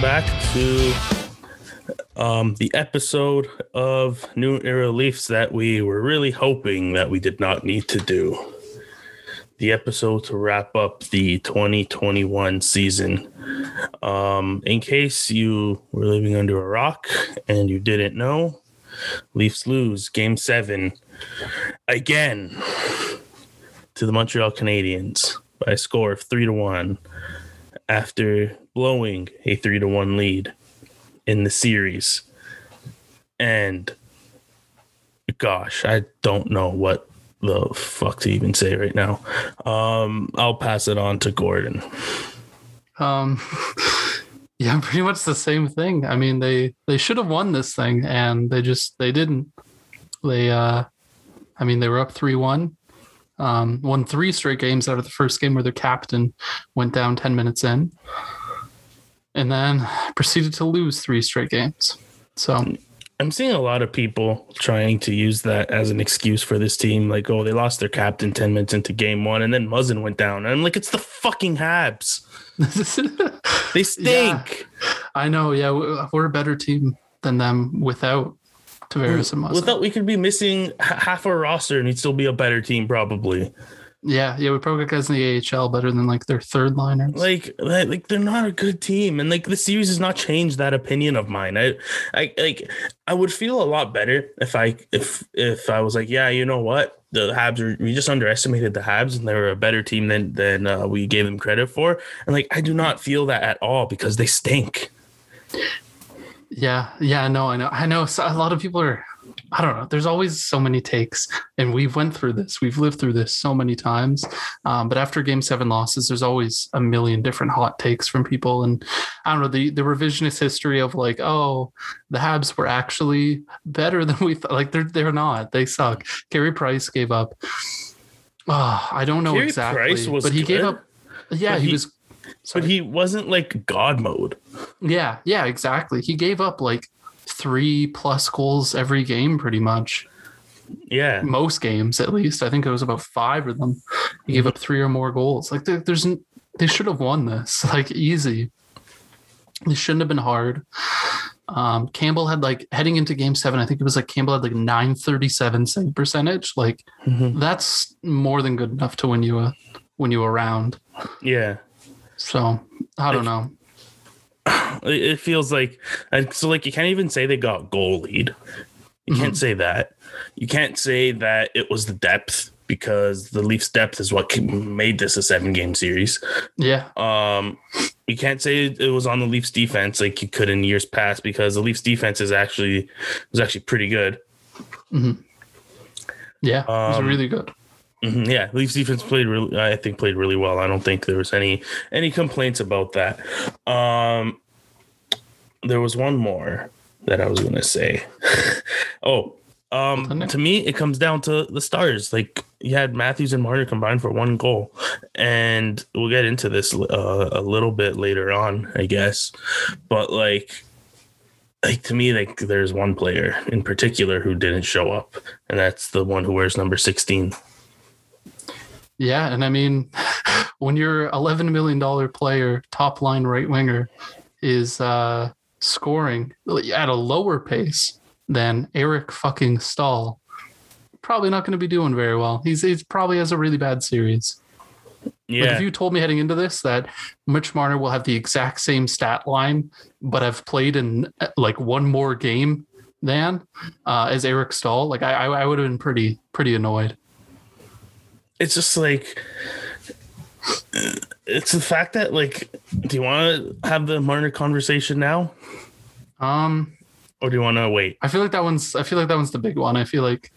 welcome back to um, the episode of New Era Leafs that we were really hoping that we did not need to do. The episode to wrap up the 2021 season. Um, in case you were living under a rock and you didn't know, Leafs lose game seven again to the Montreal Canadiens by a score of three to one after blowing a three to one lead in the series. And gosh, I don't know what the fuck to even say right now. Um, I'll pass it on to Gordon. Um, yeah, pretty much the same thing. I mean, they they should have won this thing, and they just they didn't. They, uh, I mean, they were up three one. Um, won three straight games out of the first game where their captain went down ten minutes in, and then proceeded to lose three straight games. So I'm seeing a lot of people trying to use that as an excuse for this team. Like, oh, they lost their captain 10 minutes into game one and then Muzzin went down. And I'm like, it's the fucking Habs. they stink. Yeah, I know. Yeah. We're a better team than them without Tavares and. Without, we could be missing half our roster and we'd still be a better team, probably. Yeah, yeah, we probably got guys in the AHL better than like their third liners. Like, like they're not a good team, and like the series has not changed that opinion of mine. I, I like, I would feel a lot better if I, if if I was like, yeah, you know what, the Habs are, we just underestimated the Habs, and they were a better team than than uh, we gave them credit for. And like, I do not feel that at all because they stink. Yeah, yeah, no, I know, I know. So a lot of people are I don't know. There's always so many takes, and we've went through this. We've lived through this so many times. Um, but after Game Seven losses, there's always a million different hot takes from people, and I don't know the the revisionist history of like, oh, the Habs were actually better than we thought. Like they're they're not. They suck. Carey Price gave up. Oh, I don't know Carey exactly, but he good, gave up. Yeah, he, he was. Sorry. But he wasn't like God mode. Yeah, yeah, exactly. He gave up like three plus goals every game, pretty much. Yeah, most games at least. I think it was about five of them. He gave up three or more goals. Like there's, they should have won this like easy. This shouldn't have been hard. Um, Campbell had like heading into game seven, I think it was like Campbell had like 937 save percentage. Like mm-hmm. that's more than good enough to win you a win you a round. Yeah. So I don't know it feels like and so like you can't even say they got goal lead. You mm-hmm. can't say that. You can't say that it was the depth because the Leafs depth is what made this a seven game series. Yeah. Um you can't say it was on the Leafs defense like you could in years past because the Leafs defense is actually was actually pretty good. Mm-hmm. Yeah, it was um, really good. Mm-hmm, yeah, Leafs defense played really. I think played really well. I don't think there was any any complaints about that. Um, there was one more that I was going to say. oh, um, to me, it comes down to the stars. Like you had Matthews and Marner combined for one goal, and we'll get into this uh, a little bit later on, I guess. But like, like to me, like there's one player in particular who didn't show up, and that's the one who wears number sixteen. Yeah, and I mean, when your eleven million dollar player, top line right winger, is uh, scoring at a lower pace than Eric fucking Staal, probably not going to be doing very well. He's he's probably has a really bad series. Yeah. Like if you told me heading into this that Mitch Marner will have the exact same stat line, but have played in like one more game than uh, as Eric Staal, like I, I would have been pretty pretty annoyed it's just like it's the fact that like do you want to have the Marner conversation now? Um or do you want to wait? I feel like that one's I feel like that one's the big one. I feel like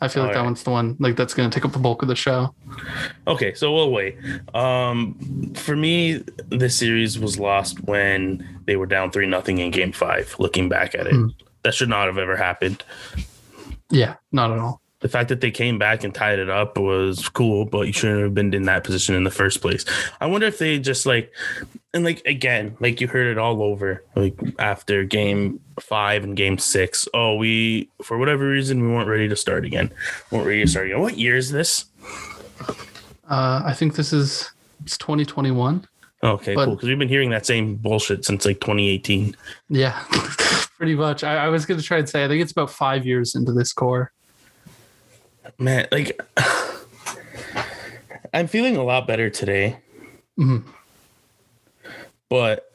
I feel All like right. that one's the one like that's going to take up the bulk of the show. Okay, so we'll wait. Um for me this series was lost when they were down 3 nothing in game 5 looking back at it. Hmm. That should not have ever happened. Yeah, not at all the fact that they came back and tied it up was cool, but you shouldn't have been in that position in the first place. I wonder if they just like, and like again, like you heard it all over, like after game five and game six. Oh, we for whatever reason we weren't ready to start again. We weren't ready to start again. What year is this? Uh, I think this is it's 2021. Okay, But- cool. Because we've been hearing that same bullshit since like 2018. Yeah, pretty much. I, I was going to try and say, I think it's about five years into this core. Man, like I'm feeling a lot better today, Mhm. but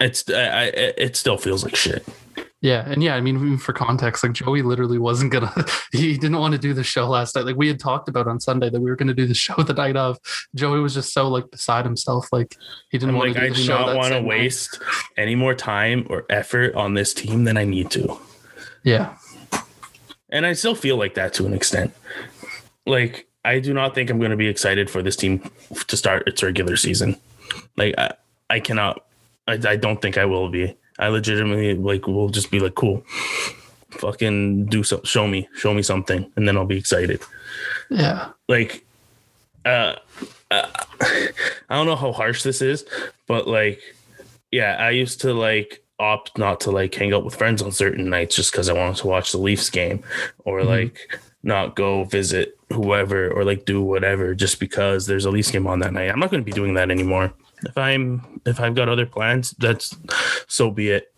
it's I, I it still feels like shit. Yeah, and yeah, I mean, for context, like Joey literally wasn't gonna. He didn't want to do the show last night. Like we had talked about on Sunday that we were gonna do the show the night of. Joey was just so like beside himself, like he didn't want like to do I the do show. not want to night. waste any more time or effort on this team than I need to. Yeah, And I still feel like that to an extent. Like I do not think I'm going to be excited for this team to start its regular season. Like I, I cannot. I, I don't think I will be. I legitimately like will just be like, cool, fucking do so. Show me, show me something, and then I'll be excited. yeah, Like, uh, uh I don't know how harsh this is, but like, yeah, I used to like opt not to like hang out with friends on certain nights just because I wanted to watch the Leafs game or Mhm. like not go visit whoever or like do whatever just because there's a Leafs game on that night. I'm not going to be doing that anymore. If I'm if I've got other plans, that's so be it.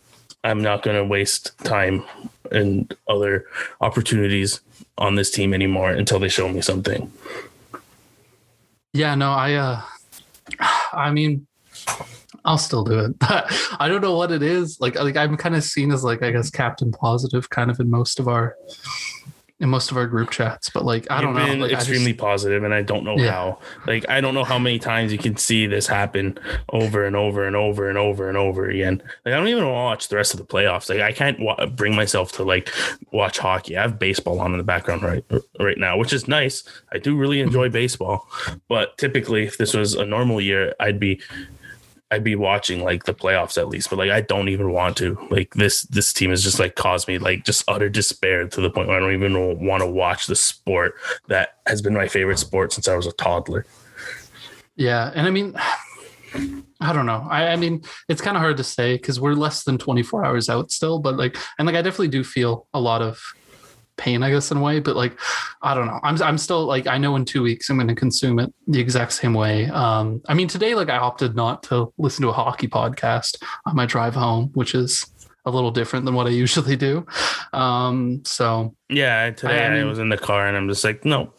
I'm not going to waste time and other opportunities on this team anymore until they show me something. yeah. No, I. uh I mean, I'll still do it. I don't know what it is. Like, like I'm kind of seen as like I guess Captain Positive, kind of in most of our in most of our group chats. But like, I don't You've know. been Like, I just- extremely positive, and I don't know Yeah. how. Like I don't know how many times you can see this happen over and over and over and over and over again. Like I don't even watch the rest of the playoffs. Like I can't wa- bring myself to like watch hockey. I have baseball on in the background right right now, which is nice. I do really enjoy mm-hmm. baseball, but typically, if this was a normal year, I'd be. I'd be watching like the playoffs at least, but like I don't even want to. Like this this team has just like caused me like just utter despair to the point where I don't even want to watch the sport that has been my favorite sport since I was a toddler. Yeah, and I mean, I don't know. I, I mean, it's kind of hard to say because we're less than 24 hours out still, but like, and like, I definitely do feel a lot of pain, I guess, in a way. But like, I don't know. I'm I'm still like, I know in two weeks I'm going to consume it the exact same way. Um, I mean, today like I opted not to listen to a hockey podcast on my drive home, which is a little different than what I usually do. Um, so Yeah, today I- I, I mean- was in the car and I'm just like, no,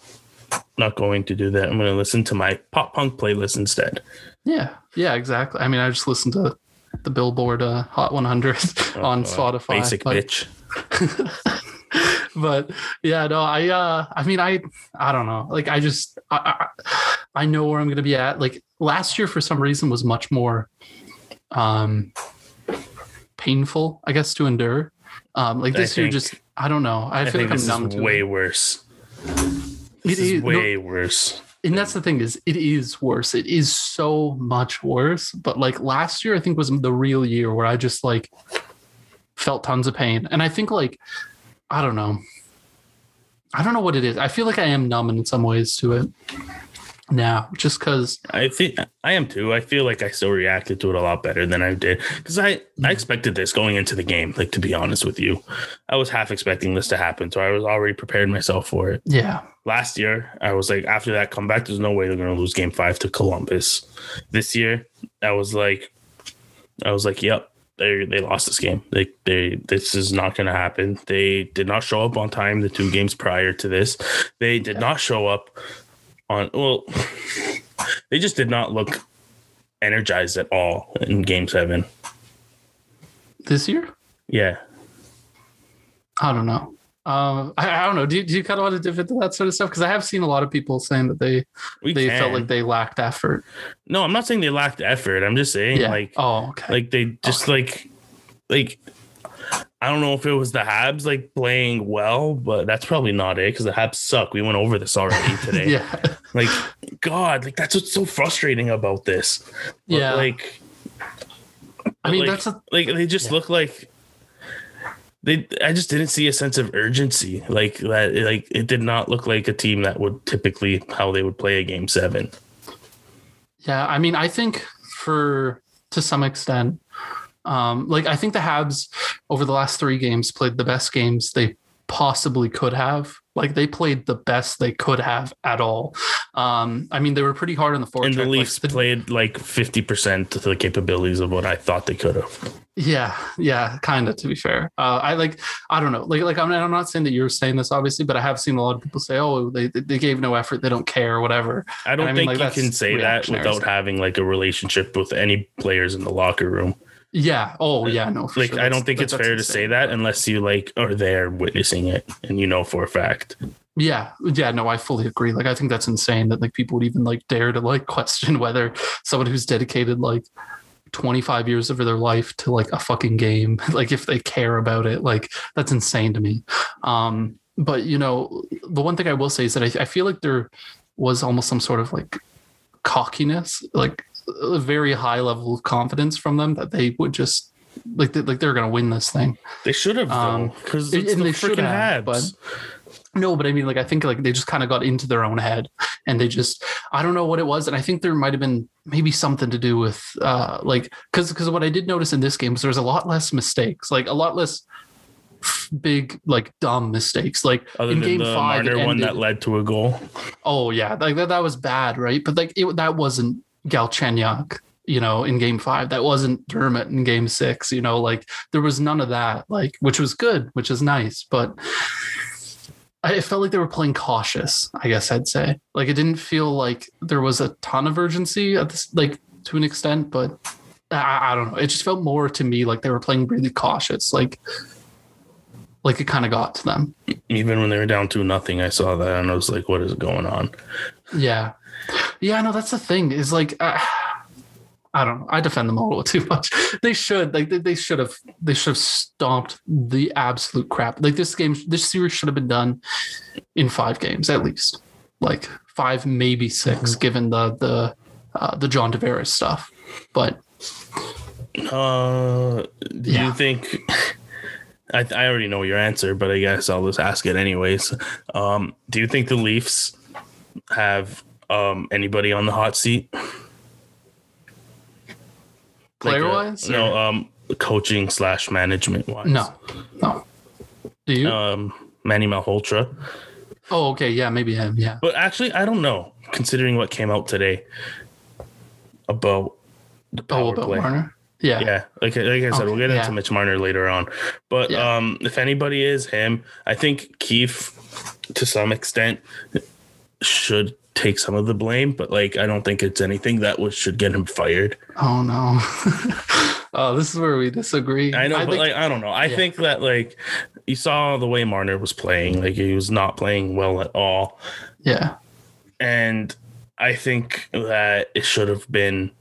not going to do that. I'm going to listen to my pop punk playlist instead. yeah, yeah, exactly. I mean, I just listened to the Billboard uh, Hot 100 on Uh, Spotify. Basic bitch. but yeah, no, I uh I mean I I don't know. Like I just I I, I know where I'm gonna be at. Like last year for some reason was much more um painful, I guess, to endure. Um like this year just I don't know. I, I, feel think like I'm numb to way it. worse. This It is is- no- way worse. And that's the thing is it is worse. It is so much worse. But like last year I think was the real year where I just like felt tons of pain. And I think like I don't know. I don't know what it is. I feel like I am numb in some ways to it now, just because. I think I am too. I feel like I still reacted to it a lot better than I did because I I expected this going into the game. Like to be honest with you, I was half expecting this to happen, so I was already prepared myself for it. Yeah, Last year, I was like, after that comeback, there's no way they're going to lose Game Five to Columbus. This year, I was like, I was like, yep. They, they lost this game. They, they this is not going to happen. They did not show up on time the two games prior to this. They did not show up on well they just did not look energized at all in game seven this year. yeah I don't know. Um, I, I don't know. Do you, do you kind of want to dip into that sort of stuff? Because I have seen a lot of people saying that they we they can. felt like they lacked effort. no i'm not saying they lacked effort i'm just saying Yeah. like oh, okay. like they just like like i don't know if it was the habs like playing well but that's probably not it because the habs suck we went over this already today yeah. like god like that's what's so frustrating about this But, Yeah. like I mean, like, that's a, like they just Yeah. look like they I just didn't see a sense of urgency like that like it did not look like a team that would typically how they would play a game 7 Yeah, I mean, I think for to some extent, um, like I think the Habs over the last three games played the best games they possibly could have. Like they played the best they could have at all. Um, I mean, they were pretty hard on the forecheck. And the Leafs the- played like 50% of the capabilities of what I thought they could have. Yeah, yeah, kind of. To be fair, uh, I like. I don't know. Like, like I'm, I'm not saying that you're saying this, obviously, but I have seen a lot of people say, "Oh, they they gave no effort. They don't care, whatever." I don't I mean, think like, you can say that without having like a relationship with any players in the locker room. Yeah. Oh, yeah. No. for Like sure. I don't think that- it's that's fair to say that unless you like are there witnessing it and you know for a fact. Yeah, yeah, no, I fully agree. Like, I think that's insane that like people would even like dare to like question whether someone who's dedicated like 25 years of their life to like a fucking game, like if they care about it, like that's insane to me. Um, but you know, the one thing I will say is that I, I feel like there was almost some sort of like cockiness, like a very high level of confidence from them that they would just like they, like they're gonna win this thing. They should have Um, though, because and it's the they freaking have, But, No, but I mean, like, I think like they just kind of got into their own head and they just, I don't know what it was. And I think there might have been maybe something to do with, uh, like, cause, cause what I did notice in this game was there was a lot less mistakes, like a lot less big, like dumb mistakes. Like Other in game five, Marner one that led to a goal. oh yeah, like that, that was bad. Right. But like it, that wasn't Galchenyuk, you know, in game five, that wasn't Dermott in game six, you know, like there was none of that, like, which was good, which is nice. But I felt like they were playing cautious, I guess I'd say. Like it didn't feel like there was a ton of urgency at this, like to an extent, but I, I don't know. It just felt more to me like they were playing really cautious, like, like it kind of got to them. Even when they were down to nothing, I saw that and I was like, what is going on? Yeah. Yeah, no, that's the thing. Is like uh, I don't know. I defend them a little too much. They should like they, should have they should have stomped the absolute crap. Like this game, this series should have been done in five games at least. Like five, maybe 6 given the the uh, the John Tavares stuff. But Uh, do Yeah. you think? I, I already know your answer, but I guess I'll just ask it anyways. Um, do you think the Leafs have um, anybody on the hot seat? Like, player uh, wise, no, um, coaching slash management wise. no, no. Do you? Um, Manny Malhotra. oh, okay. Yeah, maybe him. Yeah. But actually, I don't know. Considering what came out today about the power Oh, about play. Marner. Yeah. Yeah, like like I said, Okay, we'll get into yeah. Mitch Marner later on. But Yeah. um, if anybody is him, I think Keefe, to some extent, should take some of the blame. But like, I don't think it's anything that was should get him fired. Oh no. oh, this is where we disagree. I know, but think- like, I don't know. I Yeah. think that like you saw the way Marner was playing. Like he was not playing well at all, yeah. and I think that it should have been.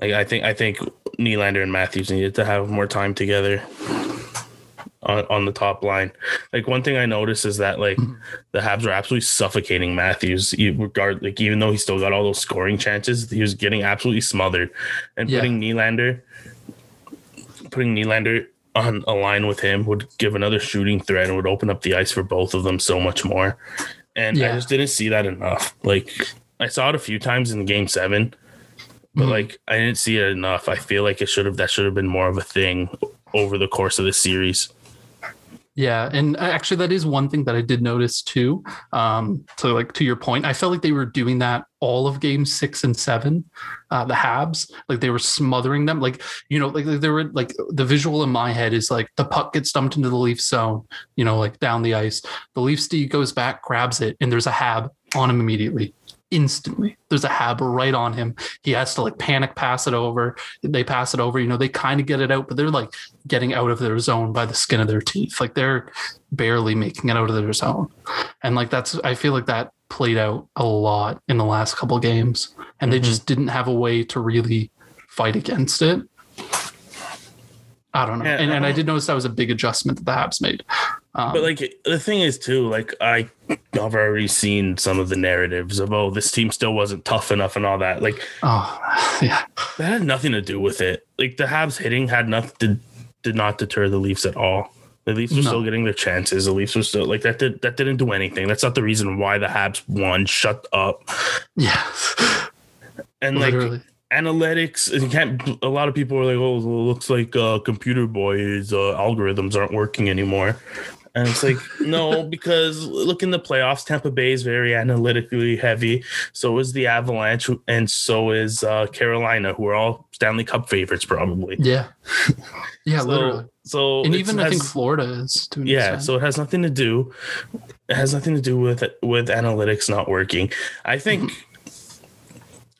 Like I think I think Nylander and Matthews needed to have more time together on, on the top line. Like one thing I noticed is that like the Habs were absolutely suffocating Matthews. You regard like even though he still got all those scoring chances, he was getting absolutely smothered. And Yeah. putting Nylander, putting Nylander on a line with him would give another shooting threat and would open up the ice for both of them so much more. And I just didn't see that enough. Like I saw it a few times in game seven, but Mhm. like I didn't see it enough. I feel like it should have that should have been more of a thing over the course of the series. Yeah, and actually, that is one thing that I did notice too. Um, so, like to your point, I felt like they were doing that all of Game Six and Seven. Uh, the Habs, like they were smothering them. Like you know, like they were like the visual in my head is like the puck gets dumped into the Leaf zone. You know, like down the ice. The Leafs D goes back, grabs it, and there's a Hab on him immediately. Instantly, there's a Hab right on him. He has to like panic pass it over. They pass it over. You know, they kind of get it out, but they're like getting out of their zone by the skin of their teeth. Like they're barely making it out of their zone. And like that's I feel like that played out a lot in the last couple games. And they Mhm. just didn't have a way to really fight against it. I don't know. Yeah, and, I and I did notice that was a big adjustment that the Habs made. Um, But like the thing is too, like I I've already seen some of the narratives of oh this team still wasn't tough enough and all that. Like oh yeah. that had nothing to do with it. Like the Habs hitting had nothing to, did not deter the Leafs at all. The Leafs were No. still getting their chances. The Leafs were still like that. Did that didn't do anything. That's not the reason why the Habs won. Shut up. Yeah. And like analytics you can't a lot of people are like oh it looks like uh computer boys uh, algorithms aren't working anymore and it's like no because look in the playoffs tampa bay is very analytically heavy so is the avalanche and so is uh carolina who are all stanley cup favorites probably Yeah. Yeah, so, literally. so And even I think Florida is to yeah so it has nothing to do it has nothing to do with with analytics not working i think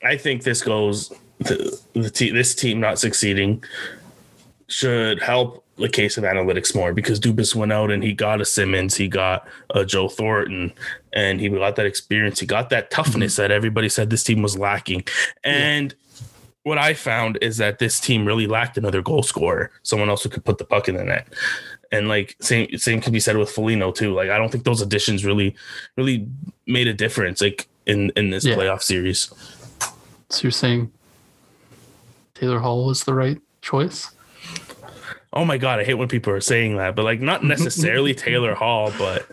i think this goes the, the te- this team not succeeding should help the case of analytics more because Dubas went out and he got a Simmonds, he got a Joe Thornton, and he got that experience. He got that mm-hmm. toughness that everybody said this team was lacking. And what I found is that this team really lacked another goal scorer, someone else who could put the puck in the net. And like same same can be said with Foligno too. Like I don't think those additions really really made a difference like in in this Yeah. playoff series. So you're saying Taylor Hall was the right choice? Oh my god, I hate when people are saying that, but like not necessarily Taylor Hall, but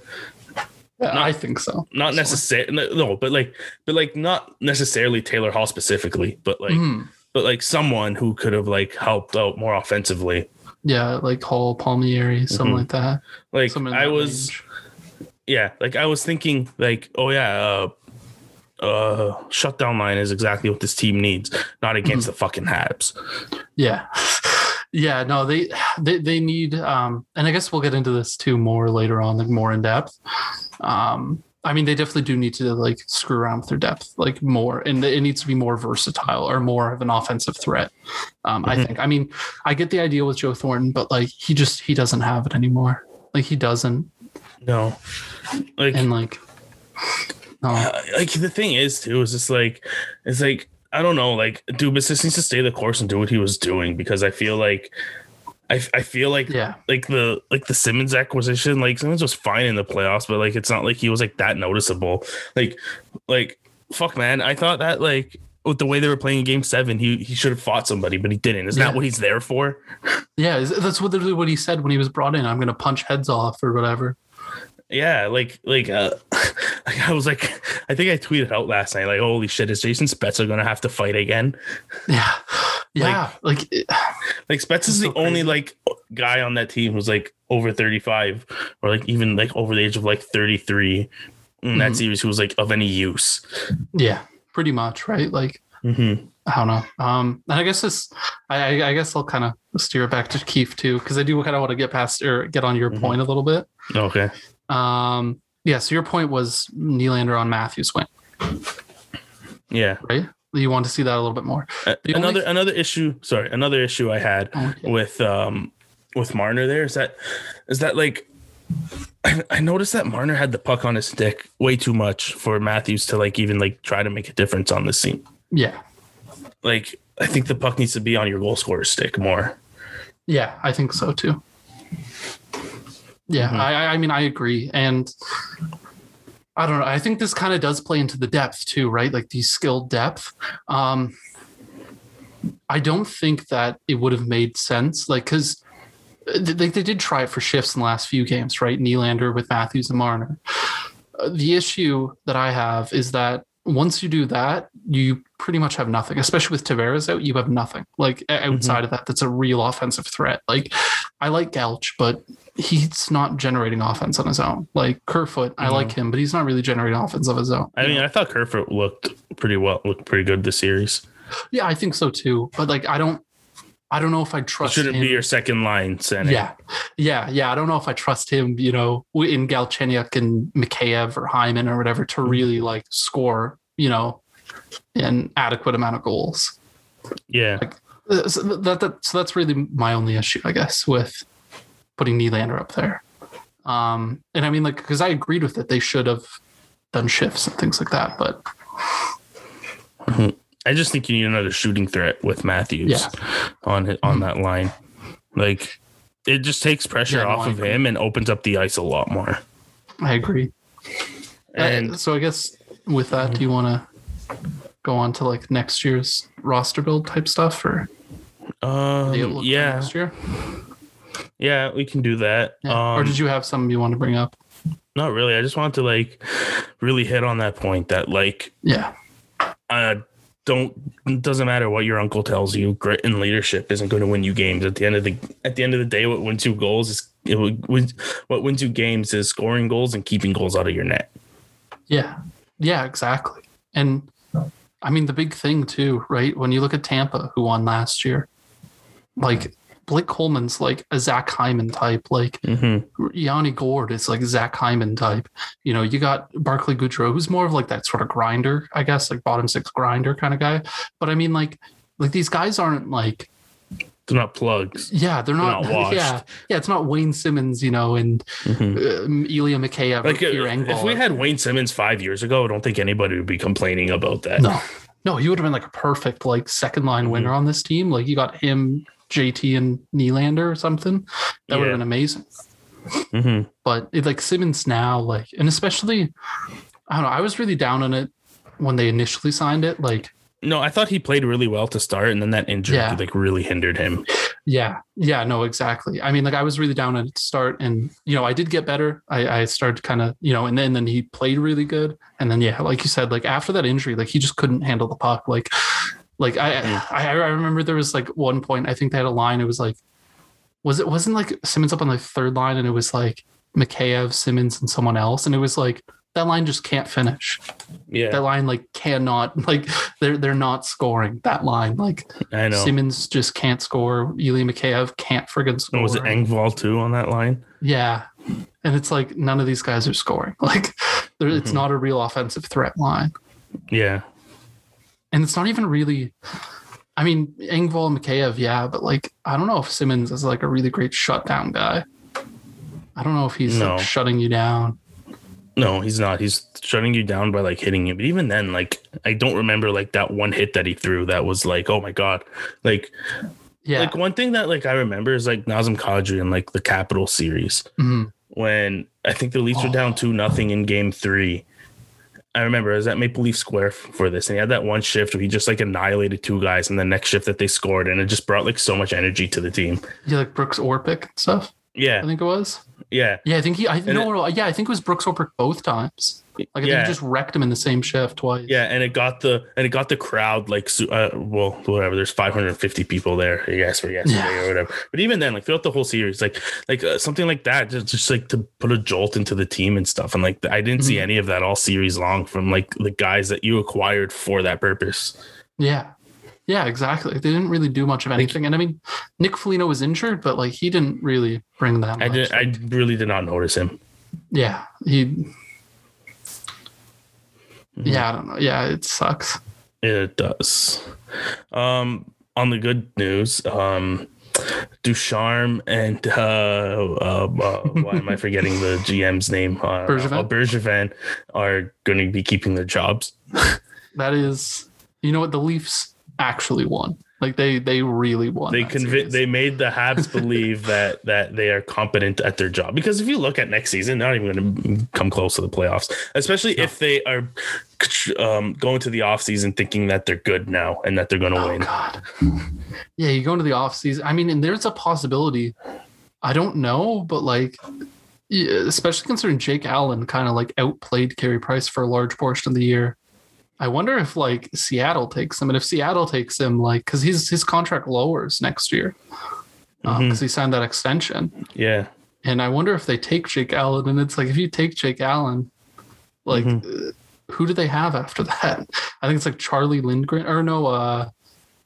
Yeah, I think so. not necessarily no, but like but like not necessarily Taylor Hall specifically, but like Mhm. but like someone who could have like helped out more offensively. Yeah, like Hall, Palmieri, something Mhm. like that. Like Something I was range. yeah, like I was thinking like, oh yeah, uh uh shutdown line is exactly what this team needs, not against the fucking Habs. Yeah. Yeah, no, they they they need um and I guess we'll get into this too more later on, like more in depth. Um I mean they definitely do need to like screw around with their depth like more and it needs to be more versatile or more of an offensive threat. Um I Mhm. think. I mean, I get the idea with Joe Thornton, but like he just he doesn't have it anymore. Like he doesn't No. Like and like no. Uh, like the thing is too is just like it's like I don't know like Dubas just needs to stay the course and do what he was doing because I feel like I, I feel like Yeah. like the like the Simmonds acquisition like Simmonds was fine in the playoffs but like it's not like he was like that noticeable like like fuck man I thought that like with the way they were playing in game seven he he should have fought somebody but he didn't isn't Yeah. that what he's there for Yeah, that's what literally what he said when he was brought in. I'm gonna punch heads off or whatever. Yeah like like uh I was like I think I tweeted out last night like holy shit is Jason Spezza gonna have to fight again Yeah. Yeah. Like, it- Like Spetz is the only like guy on that team who's like over 35 or like even like over the age of like 33 in that Mhm. series who was like of any use. yeah, pretty much, right? Like Mm-hmm. I don't know. Um, and I guess this, I, I, guess I'll kind of steer it back to Keefe too, because I do kind of want to get past or get on your Mhm. point a little bit. Okay. Um, yeah. So your point was Nylander on Matthews win, Yeah. right? You want to see that a little bit more. Uh, The only- another another issue. Sorry, another issue I had Oh, yeah. with um with Marner there is that is that like I, I noticed that Marner had the puck on his stick way too much for Matthews to like even like try to make a difference on this scene. Yeah. Like I think the puck needs to be on your goal scorer's stick more. Yeah, I think so too. Yeah, Mhm. I, I- mean, I agree, and I don't know. I think this kind of does play into the depth too, right? Like the skilled depth. Um, I don't think that it would have made sense, like because they, they did try it for shifts in the last few games, right? Nylander with Matthews and Marner. Uh, the issue that I have is that once you do that, you pretty much have nothing. Especially with Tavares out, you have nothing. Like o- outside of that, that's a real offensive threat. Like I like Gouch, but he's not generating offense on his own. Like Kerfoot, I Mhm. like him, but he's not really generating offense of his own. I mean? I thought Kerfoot looked pretty well, looked pretty good this series. yeah, I think so too. But like, I don't, I don't know if I It trust. shouldn't him. be your second line center. Yeah, yeah, yeah. I don't know if I trust him, you know, in Galchenyuk and Mikheyev or Hyman or whatever to really like score, you know, an adequate amount of goals. Yeah. Uh, So that, that so that's really my only issue, I guess, with putting Nylander up there. Um, and I mean, like, because I agreed with it, they should have done shifts and things like that. But I just think you need another shooting threat with Matthews Yeah. on on that line. Like it just takes pressure Yeah, no, off of him and opens up the ice a lot more. I agree. And Uh, so I guess with that, do you want to go on to like next year's roster build type stuff or um, yeah, next year? yeah, we can do that. Yeah. Um, or did you have something you want to bring up? Not really. I just wanted to like really hit on that point that like Yeah. uh don't doesn't matter what your uncle tells you grit and leadership isn't going to win you games at the end of the at the end of the day what wins you goals is it wins what wins you games is scoring goals and keeping goals out of your net Yeah. Yeah, exactly. And I mean, the big thing too, right? When you look at Tampa, who won last year, like Blake Coleman's like a Zach Hyman type, like mm-hmm. Yanni Gourde is like Zach Hyman type. You know, you got Barclay Goodrow, who's more of like that sort of grinder, I guess, like bottom six grinder kind of guy. But I mean, like, like these guys aren't like they're not plugs yeah, they're not, not yeah, yeah. It's not Wayne Simmonds, you know, and Mhm. um, Ilya Mikheyev like uh, if we had wayne simmonds five years ago i don't think anybody would be complaining about that No, no, he would have been like a perfect like second line Mhm. winner on this team. Like you got him, JT, and Nylander or something. That would have been amazing. hmm But it, like Simmonds now, like, and especially, I don't know. I was really down on it when they initially signed it. Like, no i thought he played really well to start and then that injury Yeah. like really hindered him yeah, yeah, no, exactly. I mean, like I was really down at the start, and you know, I did get better. I, I started kind of, you know, and then then he played really good, and then yeah, like you said, like after that injury, like he just couldn't handle the puck. Like, like I. I, I remember there was like one point I think they had a line. It was like, was it wasn't like Simmonds up on the third line, and it was like Mikheyev, Simmonds, and someone else, and it was like that line just can't finish. yeah That line like cannot like they're they're not scoring that line like. i know Simmonds just can't score. Ilya Mikheyev can't friggin' score. And was it engvall too on that line Yeah. And it's like none of these guys are scoring. Like there, it's mm-hmm. not a real offensive threat line. yeah And it's not even really I mean, Engvall and Mikheyev, yeah, but like I don't know if Simmonds is like a really great shutdown guy. I don't know if he's No. like shutting you down. No, he's not. He's shutting you down by like hitting you. But even then, like I don't remember like that one hit that he threw that was like, oh my god. Like Yeah. like one thing that like I remember is like Nazem Kadri in like the Capital series Mhm. when I think the Leafs were down Oh. two nothing in game three. I remember I was at Maple Leaf Square for this, and he had that one shift where he just like annihilated two guys, and the next shift that they scored, and it just brought like so much energy to the team. Yeah, like Brooks Orpik and stuff. Yeah. I think it was. Yeah, Yeah, I think he I And no, no, yeah, I think it was Brooks Orpik both times. Like I think he just wrecked him in the same shift twice. Yeah, and it got the and it got the crowd like uh, well whatever. There's 550 people there. I guess for yesterday Yeah. or whatever. But even then, like throughout the whole series, like like uh, something like that, just just like to put a jolt into the team and stuff. And like I didn't see Mhm. any of that all series long from like the guys that you acquired for that purpose. Yeah. Yeah, exactly. They didn't really do much of anything. And I mean, Nick Foligno was injured, but like he didn't really bring that I much. did. I really did not notice him. yeah. He Mhm. yeah, I don't know. Yeah, it sucks. It does. Um, on the good news, um, Ducharme and uh, uh, uh, why am I forgetting the GM's name? Uh, Bergevin? uh, Bergevin are going to be keeping their jobs. That is you know what the Leafs actually won. Like they they really won. They that convi- they made the Habs believe that that they are competent at their job because if you look at next season, they're not even going to come close to the playoffs, especially No. if they are um, going to the offseason thinking that they're good now and that they're going to Oh win. god. Yeah, you go into the off season. I mean, and there's a possibility. I don't know, but like especially considering Jake Allen kind of like outplayed Carey Price for a large portion of the year. I wonder if like Seattle takes him, and if Seattle takes him, like because his his contract lowers next year because Mhm. he signed that extension, Yeah. and I wonder if they take Jake Allen, and it's like if you take Jake Allen, like Mhm. uh, who do they have after that? I think it's like Charlie Lindgren or no, uh,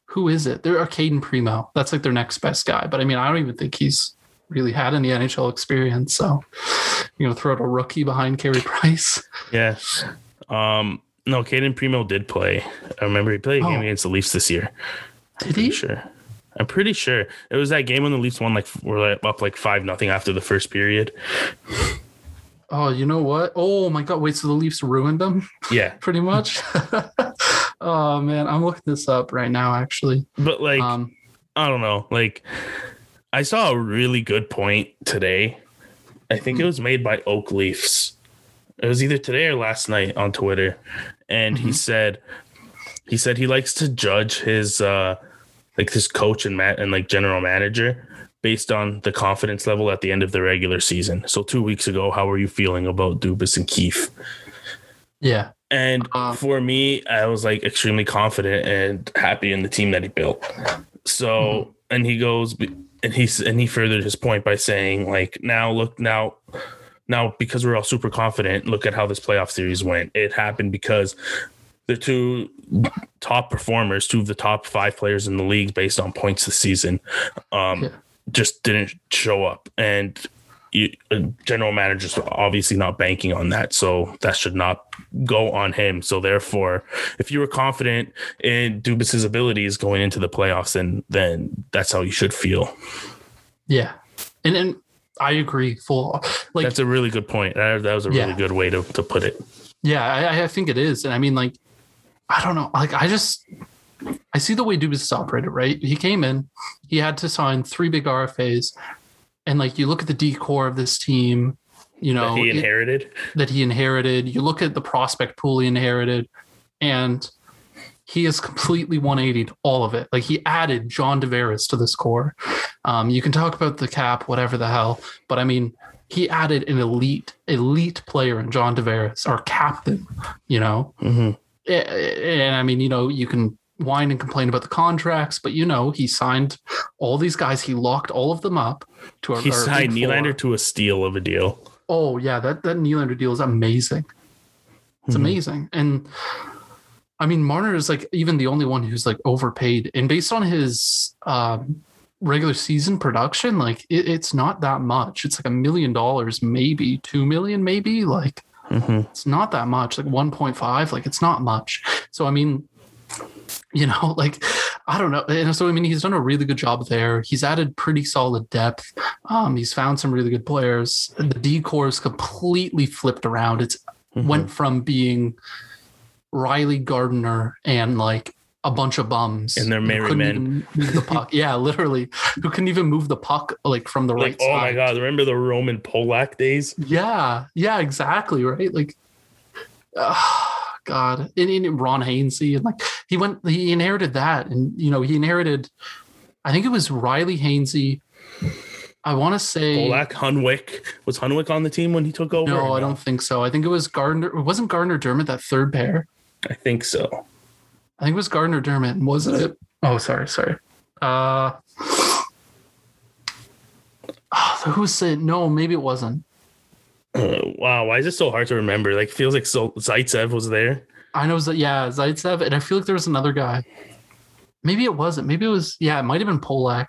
who is it? They're Cayden Primeau. That's like their next best guy, but I mean I don't even think he's really had any NHL experience, so you know throw out a rookie behind Carey Price. Yeah. Um, no, Cayden Primeau did play. I remember he played a game Oh. against the Leafs this year. Did he? sure. I'm pretty sure it was that game when the Leafs won like were like up like five nothing after the first period. Oh, you know what? Oh my god! Wait, so the Leafs ruined them Yeah, pretty much. oh man, I'm looking this up right now. Actually, but like um, I don't know. Like I saw a really good point today. I think it was made by Oak Leafs. It was either today or last night on Twitter, and he Mhm. said he said he likes to judge his uh like his coach and mat and like general manager based on the confidence level at the end of the regular season. So two weeks ago, how were you feeling about Dubas and Keefe? yeah, And Um, for me, I was like extremely confident and happy in the team that he built. So, Mm-hmm. and he goes, and he's and he furthered his point by saying, like, now look now, now because we're all super confident, look at how this playoff series went. It happened because the two top performers, two of the top five players in the league based on points this season, um, Yeah. just didn't show up, and you, general manager's obviously not banking on that, so that should not go on him. So therefore, if you were confident in Dubas's abilities going into the playoffs, then then that's how you should feel. Yeah, and and I agree. Full like that's a really good point. That, that was a really Yeah. good way to, to put it. Yeah, I, I think it is. And I mean, like, I don't know. Like, I just, I see the way Dubas is operated, right? He came in, he had to sign three big RFAs. And like, you look at the decor of this team, you know, that he it- inherited. that he inherited. You look at the prospect pool he inherited, and he has completely 180'd all of it. Like he added John Tavares to this core. Um, you can talk about the cap, whatever the hell, but I mean, he added an elite, elite player in John Tavares, our captain. You know, Mhm. A- and I mean, you know, you can whine and complain about the contracts, but you know, he signed all these guys. He locked all of them up to our. He signed. Nylander to a steal of a deal. Oh yeah, that that Nylander deal is amazing. It's Mhm. amazing, and I mean Marner is like even the only one who's like overpaid, and based on his um, regular season production, like it, it's not that much. It's like a million dollars, maybe two million, maybe like Mhm. it's not that much. Like one point five, like it's not much. So I mean, you know, like I don't know. And so I mean, he's done a really good job there. He's added pretty solid depth. Um, he's found some really good players. The decor is completely flipped around. It's Mhm. went from being Rielly Gardiner and like a bunch of bums And they're merry men. move the puck. yeah, literally, who couldn't even move the puck like from the like, right oh side. my god, remember the Roman Polak days? Yeah, yeah, exactly, right? Like, ah, God, and, and Ron Hainsey, and like he went, he inherited that, and you know, he inherited. I think it was Rielly Hainsey. I want to say Polak, Hunwick. Was Hunwick on the team when he took over? no, I don't think so. I think it was Gardiner. It wasn't Gardiner Dermott that third pair. I think so. I think it was Gardiner Dermott, wasn't it? Oh, sorry, sorry. Uh, oh, who was it? No, maybe it wasn't. Uh, wow, why is it so hard to remember? Like, feels like so Zaitsev was there. I know that yeah, Zaitsev, and I feel like there was another guy. Maybe it wasn't. Maybe it was. Yeah, it might have been Polak.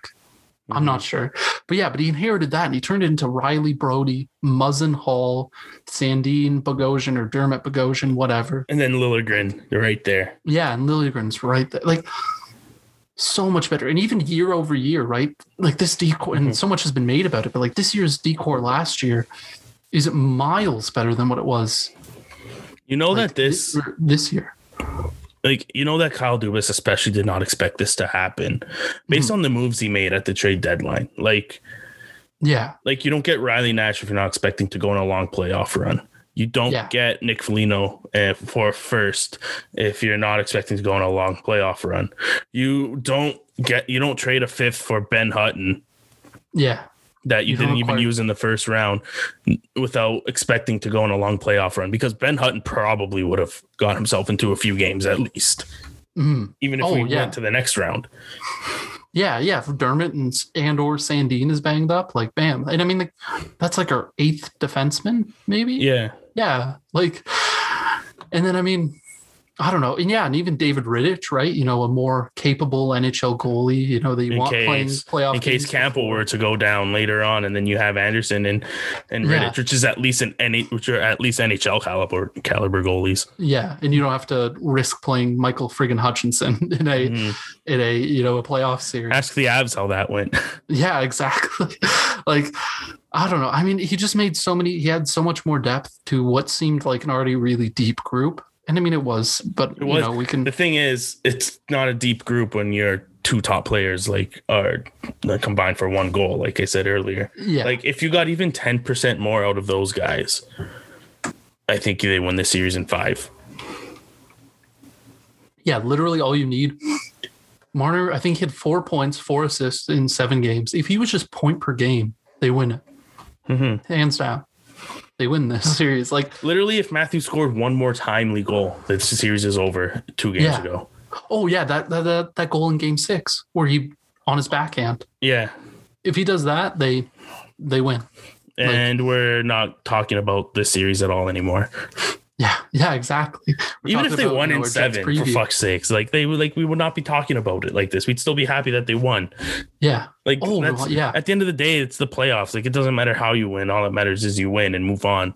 I'm not sure, but yeah, but he inherited that, and he turned it into Rielly Brodie, Muzzin Holl, Sandin Bogosian, or Dermott Bogosian, whatever. And then Liljegren, right there. Yeah, and Liljegren's right there. Like so much better. And even year over year, right? Like this decor, and Mhm. so much has been made about it, but like this year's decor last year is miles better than what it was You know like, that this, this year. Like, you know that Kyle Dubas especially did not expect this to happen, based Mm-hmm. on the moves he made at the trade deadline. Like, Yeah. like you don't get Riley Nash if you're not expecting to go on a long playoff run. You don't Yeah. get Nick Foligno uh, for first if you're not expecting to go on a long playoff run. You don't get you don't trade a fifth for Ben Hutton Yeah. That you, You didn't even use in the first round without expecting to go on a long playoff run because Ben Hutton probably would have got himself into a few games at least, Mhm. even if Oh, we yeah. went to the next round. Yeah, yeah. If Dermott and and or Sandin is banged up, like bam. And I mean, like, that's like our eighth defenseman, maybe. Yeah. Yeah, like, and then I mean, I don't know, and yeah, and even David Rittich, right? You know, a more capable NHL goalie. You know, that you In want playing case- playoff In case games Campbell were to go down later on, and then you have Anderson and and Yeah. Which is at least an N, which are at least NHL caliber caliber goalies. Yeah, and you don't have to risk playing Michael friggin' Hutchinson in a Mhm. in a you know a playoff series. Ask the Avs how that went. Yeah, exactly. like, I don't know. I mean, he just made so many, he had so much more depth to what seemed like an already really deep group. And I mean, it was, but you was. know, we can, the thing is, it's not a deep group when your two top players like are uh, combined for one goal. Like I said earlier. yeah, Like if you got even ten percent more out of those guys, I think they win the series in five. yeah, literally all you need. Marner, I think had four points, four assists in seven games. If he was just point per game, they win it Mhm. hands down. They win this series. Like literally, if Matthew scored one more timely goal, the series is over two games Yeah. ago. Oh yeah, that, that that that goal in Game Six where he on his backhand. Yeah, If he does that, they they win. and we're not talking about this series at all anymore. Yeah, yeah, exactly. We're Even if they won you in seven, for fuck's sakes, like they would like we would not be talking about it like this. We'd still be happy that they won. Yeah. Like Oh, that's, yeah. At the end of the day, it's the playoffs. Like it doesn't matter how you win. All that matters is you win and move on.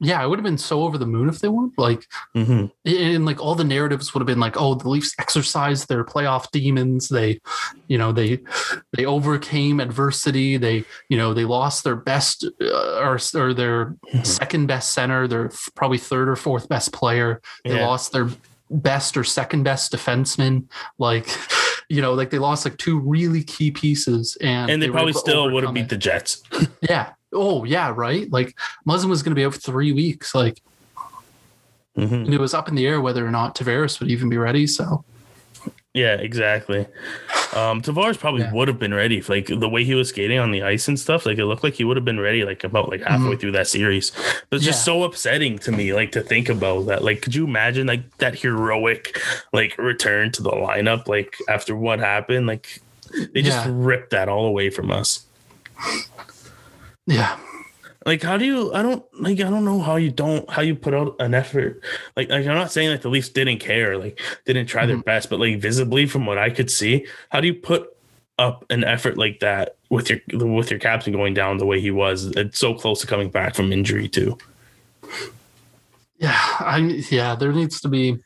Yeah, I would have been so over the moon if they won. Like hmm and like all the narratives would have been like, oh, the Leafs exercised their playoff demons. They, you know, they they overcame adversity. They, you know, they lost their best uh, or or their Mhm. second best center, their probably third or fourth best player. They Yeah. lost their best or second best defenseman. Like, you know, like they lost like two really key pieces, and And they, were probably still would have beat it. the Jets. Yeah. Oh yeah, right. Like Muzzin was going to be out for three weeks. Like hmm and it was up in the air whether or not Tavares would even be ready. So Yeah, exactly. Um, Tavares probably Yeah. would have been ready. Like the way he was skating on the ice and stuff, like it looked like he would have been ready like about like halfway through that series. But it's just Mm-hmm. So upsetting to me, like to think about that. Like, could you imagine like that heroic like return to the lineup, like after what happened? Like they just Yeah. ripped that all away from us. Yeah, Like, how do you? I don't like. I don't know how you don't how you put out an effort. Like, like I'm not saying that the Leafs didn't care, like didn't try their Mhm. best, but like visibly from what I could see, how do you put up an effort like that with your with your captain going down the way he was? It's so close to coming back from injury too. yeah. I yeah. There needs to be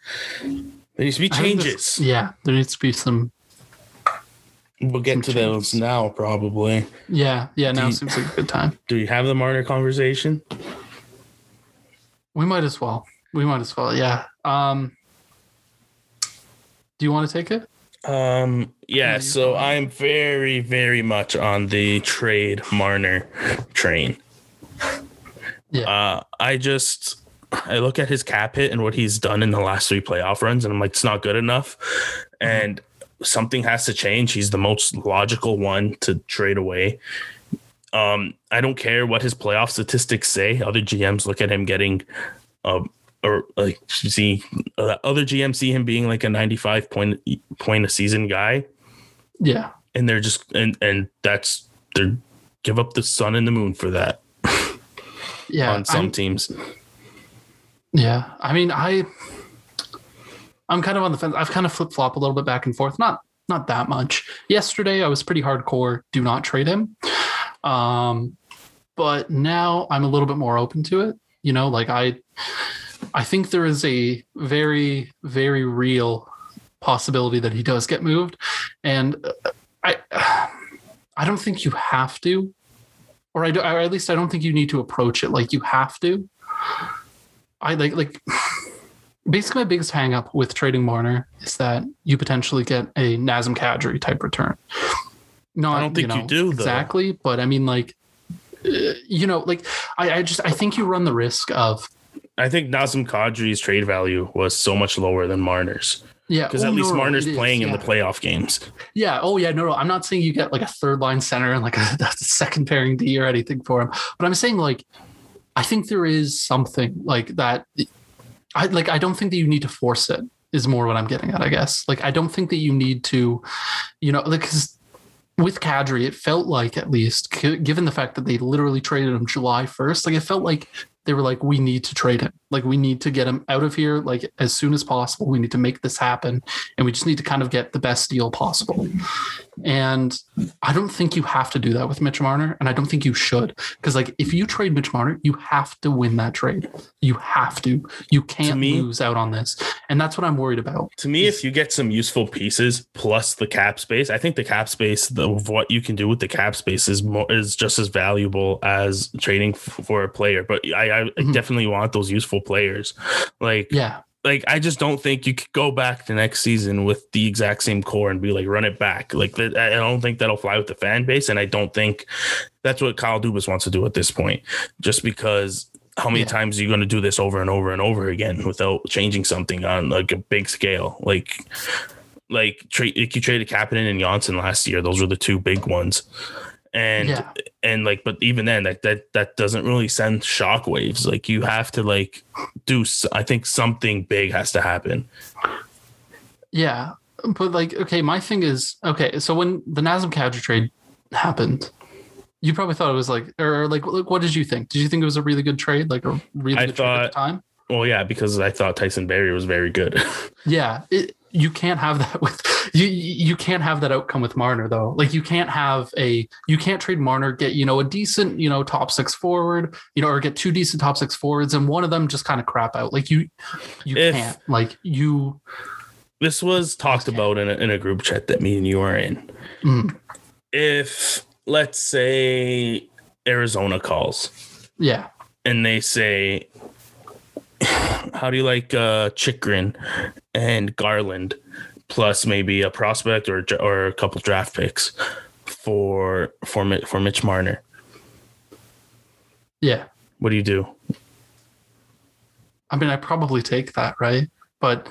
There needs to be changes. Yeah, there needs to be some. We'll get to those now, probably. Yeah, yeah. Now you- seems like a good time. Do you have the Marner conversation? We might as well. We might as well. Yeah. Um. Do you want to take it? Um, yeah, so I'm very, very much on the trade Marner train. Yeah. Uh, I just I look at his cap hit and what he's done in the last three playoff runs, and I'm like, it's not good enough. And something has to change. He's the most logical one to trade away. Um, I don't care what his playoff statistics say. Other GMs look at him getting, um, or like see uh, other GMs see him being like a 95 point point a season guy, Yeah. and they're just and and that's they're give up the sun and the moon for that Yeah. on some I'm- teams. Yeah, I mean, I, I'm kind of on the fence. I've kind of flip flop a little bit back and forth. Not not that much. Yesterday, I was pretty hardcore. Do not trade him. Um, but now I'm a little bit more open to it. You know, like I, I think there is a very very real possibility that he does get moved, and uh, I, I don't think you have to, or I do, or at least I don't think you need to approach it like you have to. I like like basically my biggest hang up with trading Marner is that you potentially get a Nazem Kadri type return. Not, I don't think you know, do, though. exactly, but I mean like uh, you know, like I, I just I think you run the risk of I think Nazem Kadri's trade value was so much lower than Marner's yeah because oh, at least no, no, Marner's is, playing in yeah. the playoff games. Yeah. Oh, yeah. No, no. I'm not saying you get like a third line center and like a, a second pairing D or anything for him, but I'm saying like I think there is something like that. I like. I don't think that you need to force it. Is more what I'm getting at. I guess. Like I don't think that you need to, you know, like with Kadri, it felt like at least given the fact that they literally traded him July 1st, like it felt like they were like, we need to trade him. Like we need to get him out of here like as soon as possible. We need to make this happen. And we just need to kind of get the best deal possible. And I don't think you have to do that with Mitch Marner. And I don't think you should. Because like if you trade Mitch Marner, you have to win that trade. You have to. You can't me- lose out on this. And that's what I'm worried about. To me, if you get some useful pieces plus the cap space, I think the cap space of what you can do with the cap space is more is just as valuable as trading for a player. But I, I Mhm. definitely want those useful players. Like Yeah. like I just don't think you could go back to next season with the exact same core and be like run it back. Like I don't think that'll fly with the fan base, and I don't think that's what Kyle Dubas wants to do at this point. Just because how many Yeah. times are you going to do this over and over and over again without changing something on like a big scale? Like like trade like you traded Kapanen and Johnsson last year; those were the two big ones. And Yeah. and like but even then like that that doesn't really send shockwaves like you have to like do i think something big has to happen Yeah, but like, okay, my thing is, okay, so when the Nazem Kadri trade happened, you probably thought it was like, or like, like, what did you think? Did you think it was a really good trade, like a really I good trade at the time? well yeah because i thought Tyson Barrie was very good Yeah, it, you can't have that with you. You can't have that outcome with Marner though. Like you can't have a you can't trade Marner, get you know a decent you know top six forward, you know, or get two decent top six forwards, and one of them just kind of crap out. Like you, you If- can't. Like you, this was talked about in a, in a group chat that me and you are in mm, if let's say arizona calls yeah, and they say how do you like uh Chychrun and garland plus maybe a prospect or or a couple draft picks for for for mitch marner yeah. what do you do I mean, I probably take that, right? But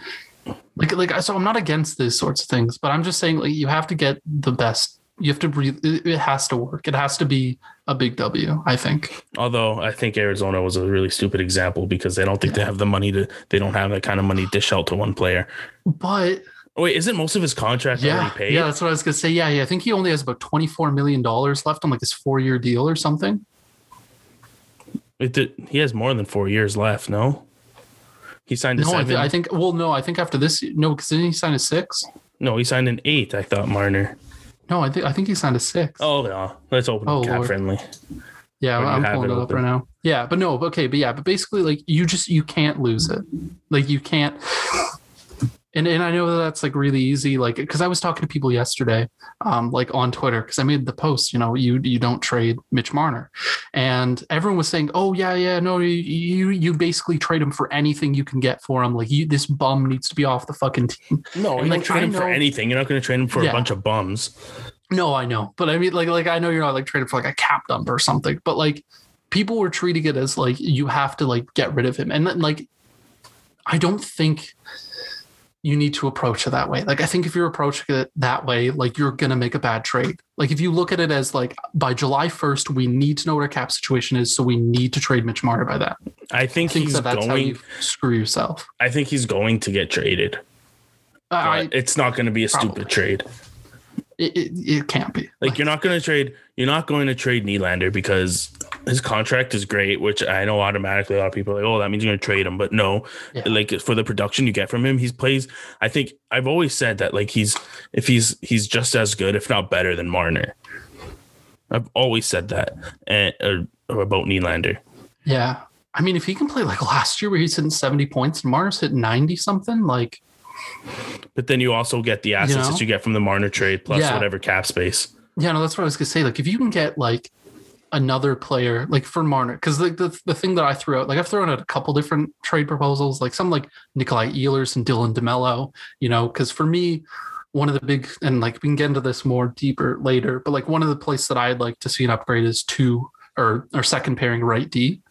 like, like, so I'm not against these sorts of things, but I'm just saying, like, you have to get the best. You have to breathe. It it has to work. It has to be a big W. I think. Although I think Arizona was a really stupid example because they don't think they have the money to they don't have that kind of money to dish out to one player. But Oh, wait, isn't most of his contract yeah, already paid? yeah, that's what I was gonna say. Yeah, yeah. I think he only has about 24 million dollars left on like his four year deal or something. It did, he has more than four years left. No, he signed a No, I, th- I think. Well, no, I think after this, no, because didn't he sign a six? no, he signed an eight. I thought Marner. No, I think I think he signed a six. Oh no, let's open Oh, cap Lord. friendly. Yeah, do I'm pulling it it up right now. Yeah, but no, okay, but yeah, but basically, like you just you can't lose it. Like you can't. And and I know that that's like really easy, like because I was talking to people yesterday, um, like on Twitter, because I made the post, you know, you you don't trade Mitch Marner, and everyone was saying, oh yeah, yeah, no, you you, you basically trade him for anything you can get for him. Like you, this bum needs to be off the fucking team. No, And, you like, don't trade I him for anything. You're not going to trade him for Yeah. a bunch of bums. No, I know, but I mean, like, like I know you're not like trading for like a cap dump or something, but like people were treating it as like you have to like get rid of him, and then like I don't think you need to approach it that way. Like I think if you're approaching it that way, like you're gonna make a bad trade. Like if you look at it as like by July 1st, we need to know what our cap situation is, so we need to trade Mitch Marner by that. I think I think he's that that's how going. you screw yourself. I think he's going to get traded. I, it's not going to be a Probably. stupid trade. it, it, it can't be Like you're not going to trade. You're not going to trade Nylander because his contract is great, which I know automatically a lot of people are like, oh, that means you're going to trade him. But no, Yeah. like for the production you get from him, he's plays. I think I've always said that like he's if he's he's just as good, if not better than Marner. I've always said that and or about Nylander. Yeah. I mean, if he can play like last year where he's hitting 70 points and Mars hit 90 something, like, But then you also get the assets know? that you get from the Marner trade plus Yeah. whatever cap space. yeah, no, that's what I was going to say. Like, if you can get like another player, like for Marner, because the, the, the thing that I threw out, like, I've thrown out a couple different trade proposals, like some like Nikolai Ehlers and Dylan DeMelo, you know, because for me, one of the big, and like we can get into this more deeper later, but like one of the places that I'd like to see an upgrade is two or, or second pairing right D.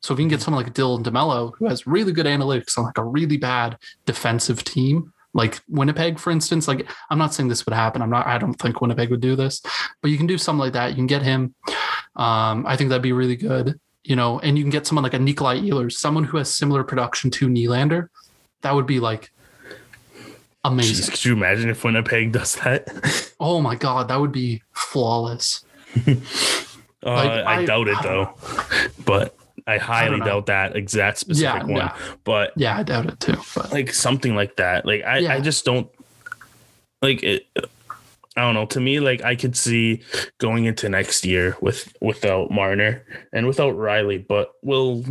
So if you can get mm. someone like Dylan DeMelo, who has really good analytics on like a really bad defensive team, like Winnipeg, for instance, like I'm not saying this would happen. I'm not, I don't think Winnipeg would do this, but you can do something like that. You can get him. Um, I think that'd be really good, you know, and you can get someone like a Nikolai Ehlers, someone who has similar production to Nylander. That would be like amazing. Jeez, could you imagine if Winnipeg does that? Oh my God, that would be flawless. Uh, Like, I, I- doubt it I though, but I highly know. doubt that exact specific one. yeah. But Yeah, I doubt it too. But like something like that, like I, Yeah. I just don't like it. I don't know. To me, like I could see going into next year with without Marner and without Rielly, but we'll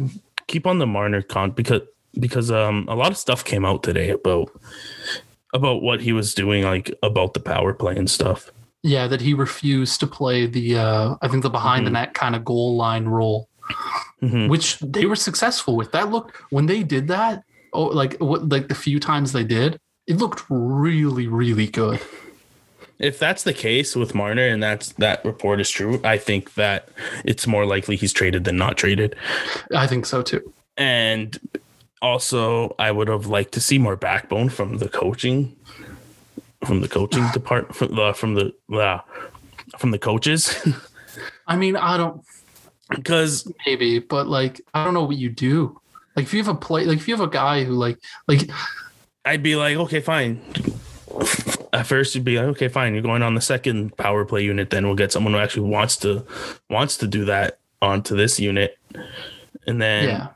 keep on the Marner con because because um a lot of stuff came out today about about what he was doing, like about the power play and stuff. yeah, that he refused to play the, uh, I think the behind the Mhm. net kind of goal line role. Mhm. which they were successful with. That looked when they did that, oh, like what, like the few times they did, it looked really, really good. If that's the case with Marner and that's that report is true, I think that it's more likely he's traded than not traded. I think so too. And also, I would have liked to see more backbone from the coaching, from the coaching department, from the from the uh, from the coaches I mean, I don't because maybe, but like I don't know what you do. Like if you have a play, like if you have a guy who like like I'd be like, okay, fine. At first, you'd be like, okay, fine. You're going on the second power play unit. Then we'll get someone who actually wants to wants to do that onto this unit, and then yeah,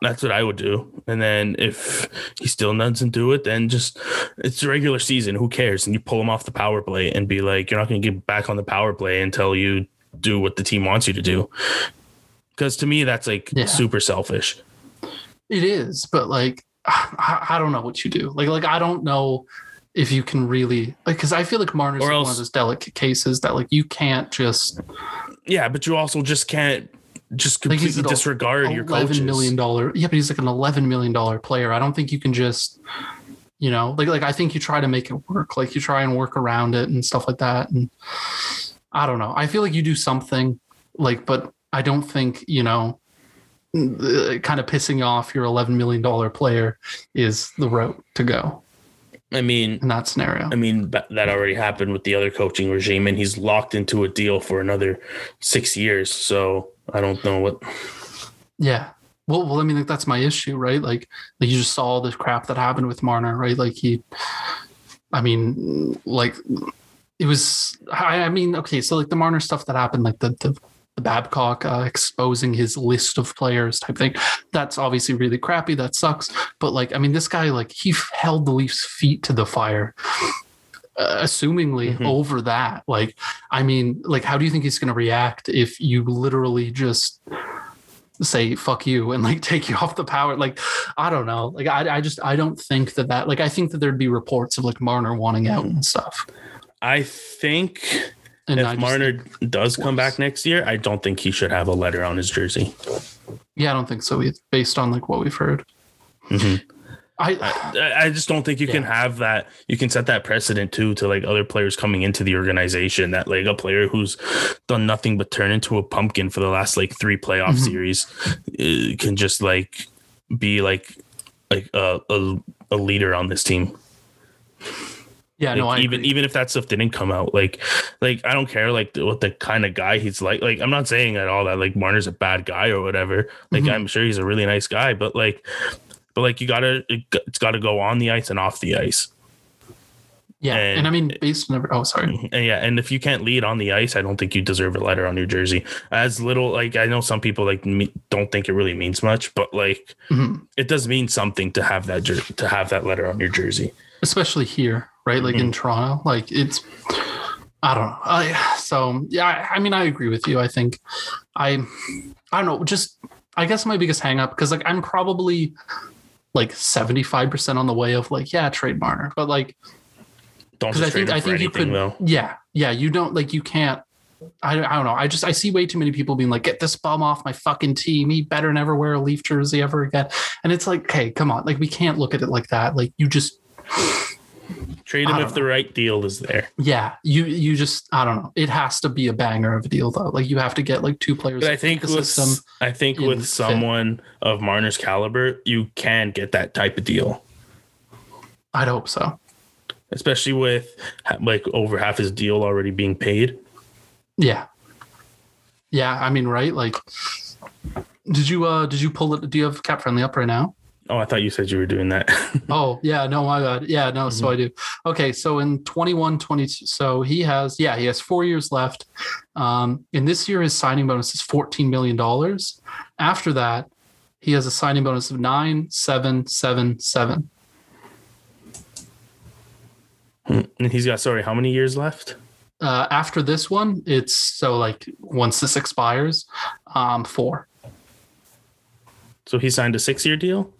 that's what I would do. And then if he still doesn't do it, then just it's the regular season. Who cares? And you pull him off the power play and be like, you're not going to get back on the power play until you do what the team wants you to do. Because to me, that's like Yeah. super selfish. it is. But like I, I don't know what you do. Like like I don't know if you can really like because I feel like Marner's Or like one of those delicate cases that like you can't just Yeah, but you also just can't just completely an disregard your eleven million dollar. Yeah, but he's like an eleven million dollar player. I don't think you can just, you know, like like I think you try to make it work. Like you try and work around it and stuff like that. And I don't know. I feel like you do something like, but I don't think you know, uh, kind of pissing off your eleven million dollar player is the route to go I mean, in that scenario. I mean that already happened with the other coaching regime, and he's locked into a deal for another six years. So I don't know what. Yeah. Well, well, I mean, like that's my issue, right? Like, like you just saw all this crap that happened with Marner, right? Like he, I mean, like it was. I, I mean, okay, so like the Marner stuff that happened, like the the, the Babcock uh, exposing his list of players type thing. That's obviously really crappy. That sucks. But like, I mean, this guy, like, he held the Leafs' feet to the fire. Uh, assumingly Mhm. over that like i mean like how do you think he's going to react if you literally just say fuck you and like take you off the power like i don't know like i, I just i don't think that that like i think that there'd be reports of like marner wanting out and stuff I think and if just Marner think- does come back next year, I don't think he should have a letter on his jersey. yeah i don't think so either based on like what we've heard Mhm. i, I, I just don't think you can have that. You can set that precedent too to like other players coming into the organization that like a player who's done nothing but turn into a pumpkin for the last like three playoff Mhm. series uh, can just like be like like a, a a leader on this team. Yeah no i even agree. even if that stuff didn't come out, like like I don't care like what the kind of guy he's like. Like I'm not saying at all that like Marner's a bad guy or whatever. Like Mhm. I'm sure he's a really nice guy, but like but like you gotta it, it's got to go on the ice and off the ice. yeah and, and- i mean based on oh sorry And yeah, and if you can't lead on the ice, I don't think you deserve a letter on your jersey. As little like I know some people like me, don't think it really means much, but like Mhm. it does mean something to have that jer- to have that letter on your jersey. especially here right like in mm-hmm. toronto like it's i don't know I, so yeah I, I mean i agree with you i think i i don't know just i guess my biggest hang up because like i'm probably like 75% on the way of like yeah trade marner but like Don't just i think i think you could though. yeah yeah you don't like you can't I, I don't know. I just I see way too many people being like, "Get this bum off my fucking team. He better never wear a Leaf jersey ever again." And it's like, hey, come on, like we can't look at it like that. Like you just Trade him if the right deal is there. Yeah, you you just I don't know. It has to be a banger of a deal though. Like you have to get like two players. But I think with system. I think in with fit. someone of Marner's caliber, you can get that type of deal, I'd hope so. especially with like over half his deal already being paid. Yeah, yeah. I mean, right? Like, did you uh did you pull it? Do you have cap friendly up right now? Oh, I thought you said you were doing that. Oh yeah, no, my bad. Yeah, no. So I do. Okay, so in 21, 22, so he has yeah he has four years left. Um, in this year his signing bonus is fourteen million dollars. After that, he has a signing bonus of nine, seven, seven, seven. and he's got sorry, how many years left? uh, after this one, it's so like once this expires, um, four. So he signed a six-year deal.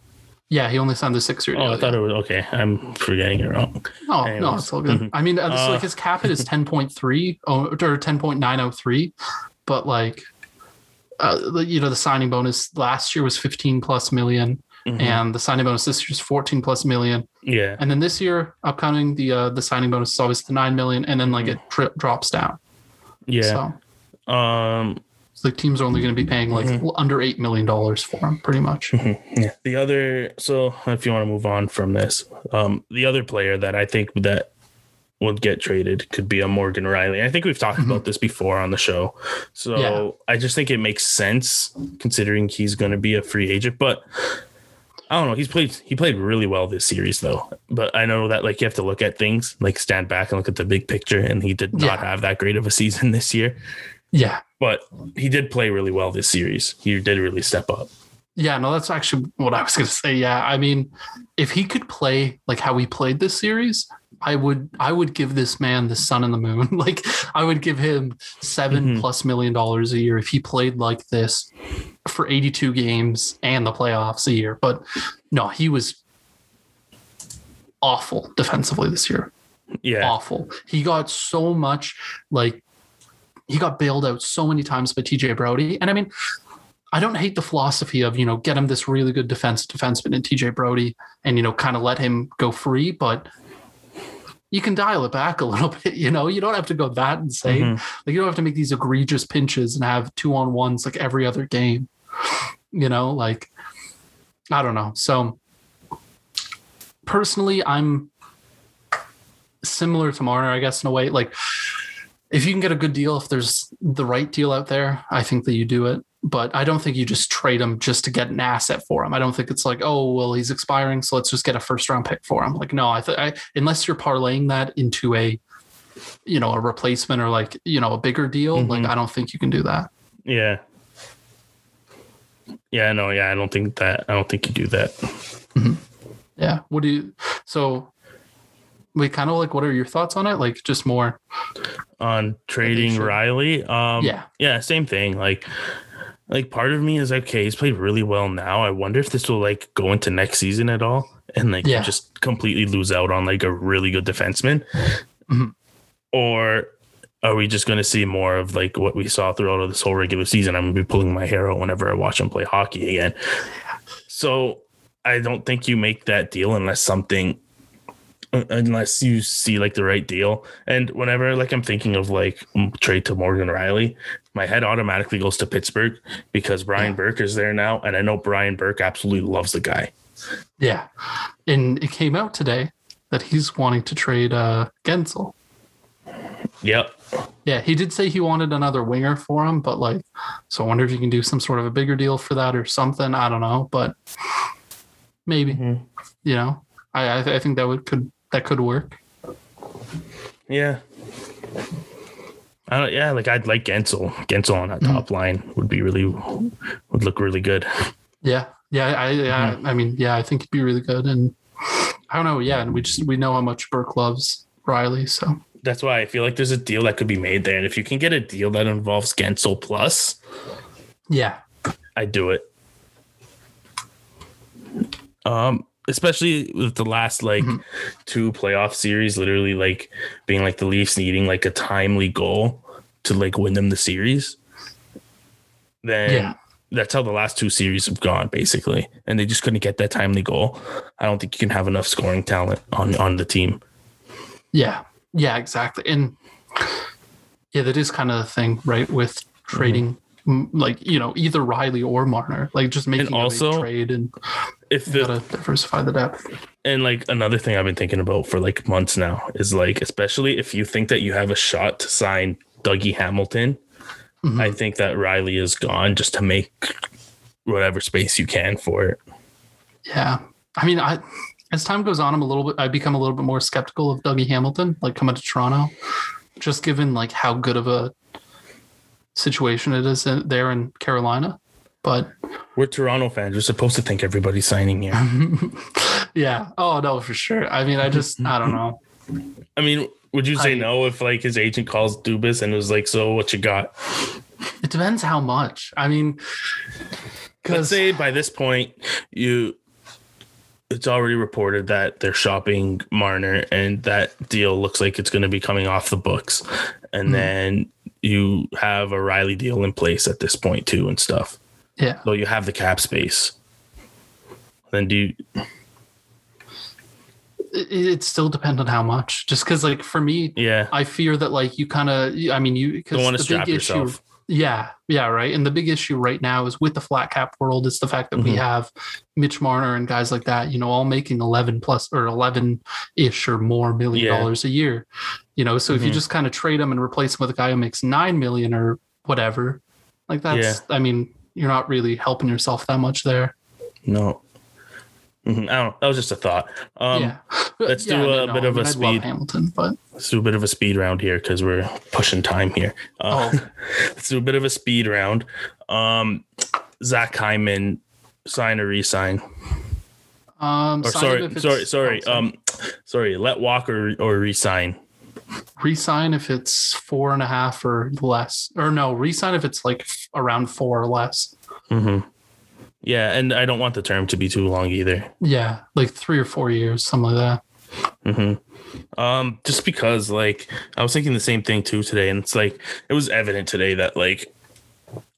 Yeah, he only signed the six year deal. Oh, I thought it was okay. I'm forgetting it wrong. Oh no, anyways. it's all good. Mhm. I mean, uh, so, Uh, like his cap hit is ten point three or ten point nine oh three, but like, uh, you know, the signing bonus last year was fifteen plus 1000000 Mhm. and the signing bonus this year is fourteen plus million, yeah, and then this year upcoming the uh, the signing bonus is always the nine million, and then like it tri- drops down. yeah. So, Um, the teams are only going to be paying like Mhm. under eight million dollars for him, pretty much. yeah. The other, so if you want to move on from this, um, the other player that I think that would get traded could be a Morgan Rielly. I think we've talked Mm-hmm. about this before on the show. So Yeah. I just think it makes sense considering he's going to be a free agent. But I don't know. He's played he played really well this series though. But I know that like you have to look at things like stand back and look at the big picture. And he did not Yeah. have that great of a season this year. Yeah. But he did play really well this series. He did really step up. Yeah, no, that's actually what I was going to say. Yeah, I mean, if he could play like how he played this series, I would I would give this man the sun and the moon. like I would give him 7 Mhm. plus million dollars a year if he played like this for 82 games and the playoffs a year. But no, he was awful defensively this year. Yeah. Awful. He got so much like he got bailed out so many times by TJ Brodie. And I mean, I don't hate the philosophy of, you know, get him this really good defense defenseman in TJ Brodie and, you know, kind of let him go free, but you can dial it back a little bit, you know, you don't have to go that insane. Mhm. Like you don't have to make these egregious pinches and have two on ones like every other game. You know, like I don't know. So personally, I'm similar to Marner, I guess, in a way. Like if you can get a good deal, if there's the right deal out there, I think that you do it. But I don't think you just trade him just to get an asset for him. I don't think it's like, oh, well, he's expiring, so let's just get a first round pick for him. Like, no, I think I unless you're parlaying that into a, you know, a replacement or like you know a bigger deal, like Mhm. I don't think you can do that. Yeah. Yeah, no, yeah, I don't think that I don't think you do that. Yeah. What do you? So, we kind of like. What are your thoughts on it? Like, just more. On trading should. Rielly. Um Yeah. yeah, same thing. Like like part of me is like, okay, he's played really well now. I wonder if this will like go into next season at all and like Yeah. just completely lose out on like a really good defenseman. Mhm. Or are we just going to see more of like what we saw throughout this whole regular season? I'm going to be pulling my hair out whenever I watch him play hockey again. So I don't think you make that deal unless something, unless you see like the right deal. And whenever like I'm thinking of like trade to Morgan Rielly, my head automatically goes to Pittsburgh because Brian Yeah. Burke is there now, and I know Brian Burke absolutely loves the guy. Yeah. And it came out today that he's wanting to trade uh Guentzel. Yep. Yeah, he did say he wanted another winger for him, but like, so I wonder if you can do some sort of a bigger deal for that or something. I don't know, but maybe Mhm. you know, I I, th- I think that would could that could work. Yeah. I don't, yeah, like I'd like Guentzel. Guentzel on that top line would be really would look really good. Yeah, yeah, I yeah, I mean, yeah, I think it'd be really good, and I don't know, yeah, and we just we know how much Burke loves Rielly, so That's why I feel like there's a deal that could be made there. And if you can get a deal that involves Guentzel plus, yeah, I'd do it. Um, especially with the last like Mhm. two playoff series, literally like being like the Leafs needing like a timely goal to like win them the series. Then Yeah. that's how the last two series have gone, basically. And they just couldn't get that timely goal. I don't think you can have enough scoring talent on on the team. yeah, yeah, exactly, and yeah, that is kind of the thing, right? With trading, m like you know, either Rielly or Marner, like just making a also, trade and If you the gotta diversify the depth. And like another thing I've been thinking about for like months now is like, especially if you think that you have a shot to sign Dougie Hamilton, Mhm. I think that Rielly is gone just to make whatever space you can for it. Yeah. I mean, I as time goes on, I'm a little bit I become a little bit more skeptical of Dougie Hamilton, like coming to Toronto, just given like how good of a situation it is in, there in Carolina. But We're Toronto fans. We're supposed to think everybody's signing here. yeah. Oh no, for sure. I mean, I just I don't know. I mean, would you say I- no if like his agent calls Dubas and was like, "So what you got?" It depends how much. I mean, Let's because say by this point you it's already reported that they're shopping Marner and that deal looks like it's going to be coming off the books. And Hmm. then you have a Rielly deal in place at this point too and stuff. Yeah, So you have the cap space. Then do you it, it still depends on how much. Just because, like, for me, yeah, I fear that like you kind of I mean you don't because want the to strap big issue yourself. Yeah, yeah, right. And the big issue right now is with the flat cap world is the fact that we Mhm. have Mitch Marner and guys like that, you know, all making 11 plus or 11 ish or more million Yeah. dollars a year. You know, so if you Mhm. just kind of trade them and replace them with a guy who makes 9 million or whatever, like that's, yeah. I mean, you're not really helping yourself that much there. No. Mhm, I don't know. That was just a thought. Um, yeah. let's do a bit of a I'd love speed. Hamilton, but Let's do a bit of a speed round here because we're pushing time here. Uh, Oh. let's do a bit of a speed round. Um, Zach Hyman, sign or resign? um, Or sorry, sorry, sorry. oh, Um, sorry. Let walk or or resign. Resign if it's four and a half or less, or no, resign if it's like around four or less. hmm Yeah, and I don't want the term to be too long either. Yeah, like three or four years, something like that. hmm Um, just because like I was thinking the same thing too today, and it's like it was evident today that like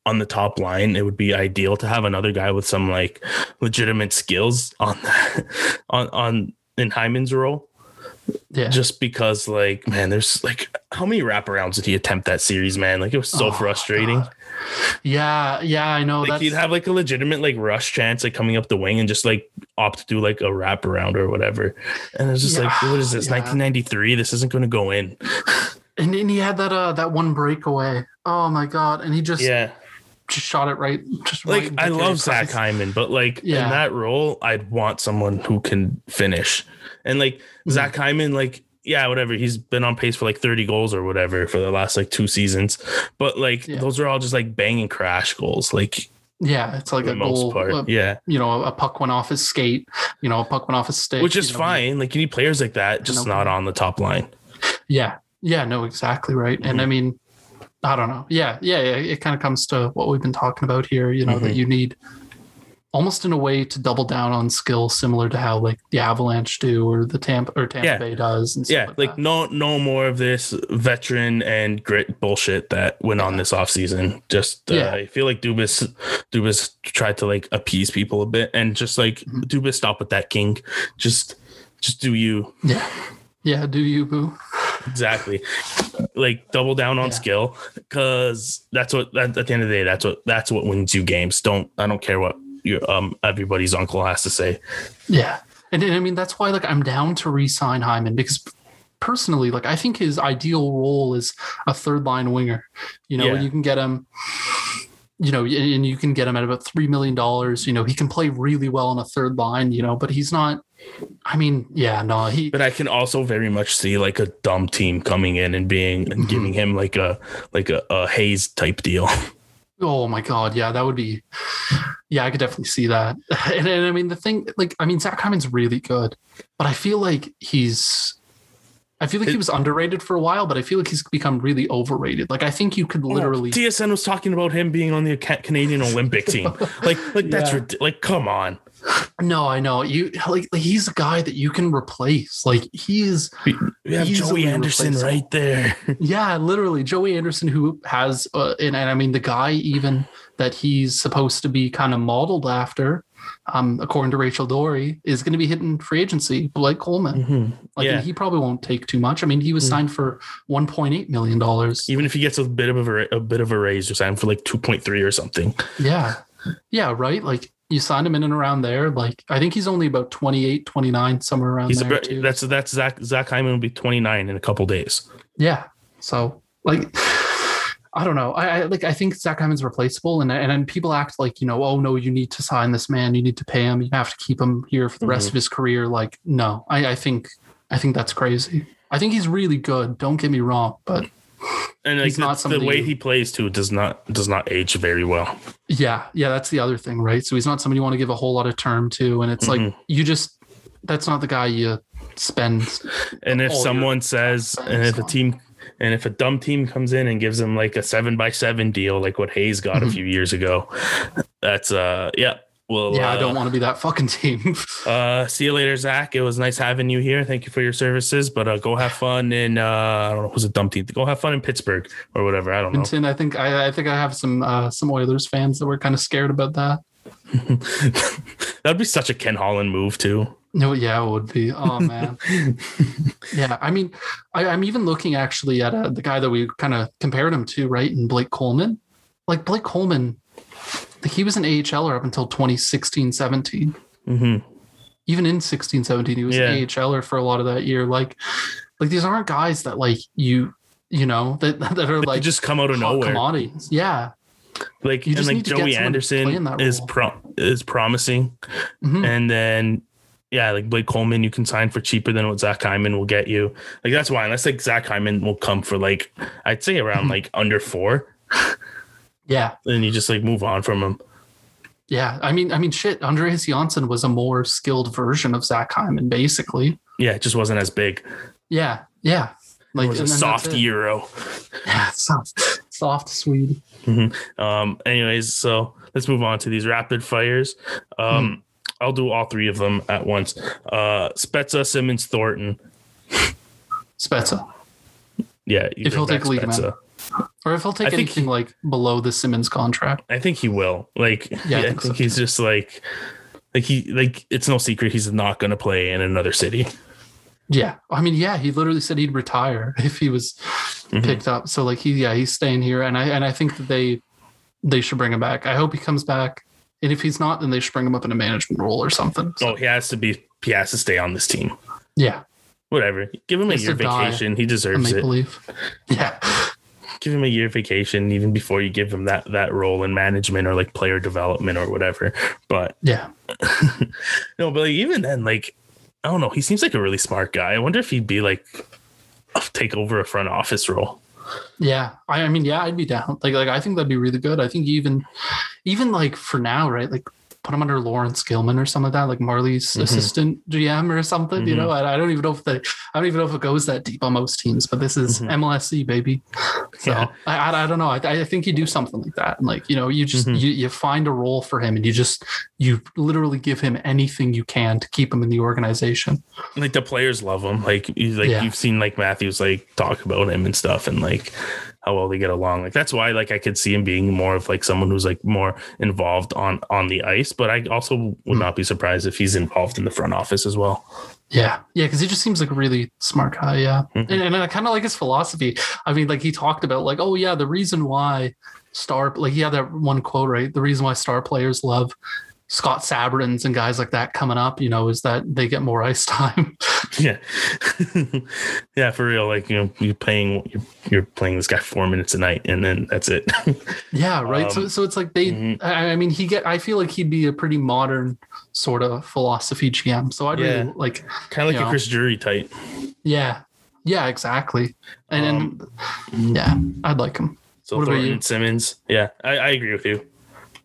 on the top line, it would be ideal to have another guy with some like legitimate skills on that on on in Hyman's role. Yeah, Just because like man, there's like how many wraparounds did he attempt that series, man? Like it was so Oh, frustrating. Yeah, yeah. I know Like that's he'd have like a legitimate like rush chance like coming up the wing and just like opt to do like a wraparound or whatever. And it's just Yeah, like, what is this? yeah. 1993? This isn't going to go in. and then he had that uh that one breakaway. Oh my god! And he just Yeah. Just shot it right. Just Like right I love Zach. Hyman, but like Yeah. in that role, I'd want someone who can finish. And like Mm-hmm. Zach Hyman, like yeah, whatever. He's been on pace for like 30 goals or whatever for the last like two seasons. But like Yeah. those are all just like banging crash goals, like Yeah, it's like a most goal. part. uh, yeah. You know, a puck went off his skate. You know, a puck went off his stick. Which is you know, fine. Like you need players like that, just not on the top line. Yeah. Yeah, no, exactly right. Mm-hmm. And I mean, I don't know. Yeah, yeah, yeah. It kind of comes to what we've been talking about here, you know, that Mhm. you need almost in a way to double down on skill similar to how like the Avalanche do or the Tampa or Tampa Yeah. Bay does and stuff yeah, like, like that. no no more of this veteran and grit bullshit that went on this offseason. Just uh, Yeah. I feel like Dubas Dubas tried to like appease people a bit and just like Mhm. Dubas stop with that king. Just just do you Yeah. Yeah, do you boo? Exactly. like double down on Yeah. skill cuz that's what at the end of the day that's what that's what wins you games. Don't I don't care what your um everybody's uncle has to say. Yeah. And, and I mean that's why like I'm down to re-sign Hyman because personally, like I think his ideal role is a third line winger. You know, Yeah. you can get him you know, and you can get him at about three million dollars. You know, he can play really well on a third line. You know, but he's not. I mean, yeah, no, he. But I can also very much see like a dumb team coming in and being and giving him like a like a, a Hayes type deal. Oh my god, yeah, that would be. Yeah, I could definitely see that. And, and I mean, the thing, like, I mean, Zach Hyman's really good, but I feel like he's. I feel like he was underrated for a while, but I feel like he's become really overrated. Like, I think you could oh, literally. TSN was talking about him being on the Canadian Olympic team. Like like that's Yeah. rid- like come on. No, I know you like, like he's a guy that you can replace. Like he is, We, we have Joey Anderson right there. yeah, literally Joey Anderson, who has, uh, and, and I mean the guy even that he's supposed to be kind of modeled after, um, according to Rachel Doerrie, is going to be hitting free agency. Blake Coleman, Mhm. like Yeah. he probably won't take too much. I mean, he was Mm. signed for 1.8 million dollars. Even if he gets a bit of a, a bit of a raise, or sign for like two point three or something. Yeah, yeah, right. Like you signed him in and around there. Like I think he's only about 28, 29, somewhere around He's there. too. that's that's Zach Zach Hyman will be twenty nine in a couple days. Yeah. So like I don't know. I, I like I think Zach Hyman's replaceable and and then people act like, you know, oh no, you need to sign this man, you need to pay him, you have to keep him here for the rest Mhm. of his career. Like, no. I, I think I think that's crazy. I think he's really good. Don't get me wrong, but And like He's not the somebody way he plays too does not does not age very well. yeah, yeah, that's the other thing, right? So he's not somebody you want to give a whole lot of term to. And it's like Mhm. you just that's not the guy you spend And if your someone says, and if a team, and if a dumb team comes in and gives him like a seven by seven deal, like what Hayes got a Mhm. few years ago, that's uh, yeah. Well, Yeah, uh, I don't want to be that fucking team. Uh, see you later, Zach. It was nice having you here. Thank you for your services. But uh, go have fun in uh, I don't know, who's a dumb team? Go have fun in Pittsburgh or whatever. I don't know. Edmonton, I think I, I think I have some uh, some Oilers fans that were kind of scared about that. That'd be such a Ken Holland move too. No, yeah, it would be. Oh man, yeah. I mean, I, I'm even looking actually at uh, the guy that we kind of compared him to, right? And Blake Coleman. like Blake Coleman, he was an AHLer up until 2016, 17. hmm Even in 16, 17, he was Yeah. an AHLer for a lot of that year. Like, like these aren't guys that like you, you know, that that are Like, like just come out of nowhere. commodities. Yeah. Like You and just like need to get Joey someone to play in Anderson is role. pro- is promising, Mhm. and then yeah, like Blake Coleman, you can sign for cheaper than what Zach Hyman will get you. Like that's why, unless like Zach Hyman will come for like I'd say around Mhm. like under four, Yeah. And you just like move on from him. Yeah. I mean, I mean, shit. Andreas Johnsson was a more skilled version of Zach Hyman, basically. Yeah, it just wasn't as big. Yeah. Yeah. Like it was a soft euro. Yeah. Soft, soft Swede. Um, anyways, so let's move on to these rapid fires. Um, I'll do all three of them at once. Uh, Spezza, Simmonds, Thornton. Spezza. Yeah, you If he'll take back league man. Or if he'll take I anything like below the Simmonds contract. I think he will. Like, yeah, I think, think so, he's just like, like he like it's no secret he's not going to play in another city. Yeah. I mean, yeah, he literally said he'd retire if he was Mhm. picked up. So like he yeah, he's staying here and I and I think that they they should bring him back. I hope he comes back. And if he's not, then they should bring him up in a management role or something. So, Oh, he has to be. He has to stay on this team. yeah. Whatever. Give him a year vacation. He deserves it. leaf. Yeah. Give him a year vacation even before you give him that that role in management or like player development or whatever. But Yeah. no, but like even then, like I don't know. He seems like a really smart guy. I wonder if he'd be like take over a front office role. Yeah, I, I mean, yeah, I'd be down. Like, like I think that'd be really good. I think even, even like for now, right? Like, put him under Laurence Gilman or some of that, like Marley's Mhm. assistant GM or something. You Mhm. know, I, I don't even know if they, I don't even know if it goes that deep on most teams. But this is Mhm. MLSE, baby. So Yeah. I, I, I don't know. I, I think you do something like that, and like you know, you just Mhm. you, you find a role for him, and you just you literally give him anything you can to keep him in the organization. Like the players love him. Like like Yeah. you've seen like Matthews like talk about him and stuff and like how well they get along. Like that's why like I could see him being more of like someone who's like more involved on on the ice. But I also would Hmm. not be surprised if he's involved in the front office as well. Yeah, yeah, because he just seems like a really smart guy. Yeah, Mhm. and, and I kind of like his philosophy. I mean, like he talked about like, oh yeah, the reason why star like he had that one quote right. The reason why star players love Scott Sabourins and guys like that coming up, you know, is that they get more ice time. Yeah, yeah, for real. Like you know, you're playing you're, you're playing this guy four minutes a night, and then that's it. yeah, right. so Um, so it's like they. mhm. I, I mean, he get. I feel like he'd be a pretty modern sort of philosophy GM. So I'd Yeah. really like. kind of like a Chris Drury type. Yeah, yeah, exactly. And, then, yeah, I'd like him. So Thornton you? Simmonds. Yeah, I, I agree with you.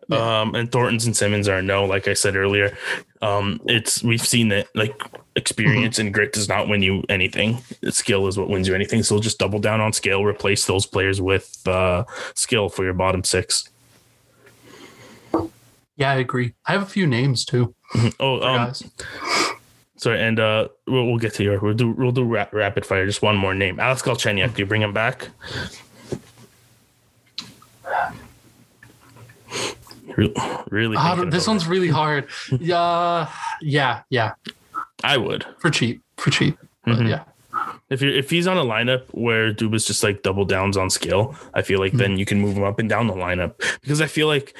Yeah. Um, and Thornton's and Simmonds are no, like I said earlier. Um, it's we've seen that like experience Mm-hmm. and grit does not win you anything. Skill is what wins you anything. So just double down on skill, replace those players with uh skill for your bottom six. Yeah, I agree. I have a few names too. Oh, um, guys. sorry, and uh, we'll, we'll get to your we'll do we'll do rap, rapid fire. Just one more name, Alex Galchenyuk. Do you bring him back? Re- Really, thinking this one's really hard. Yeah, yeah, yeah. I would. For cheap, for cheap. Mhm. yeah, If you if he's on a lineup where Dubas just like double downs on skill, I feel like Hmm. then you can move him up and down the lineup because I feel like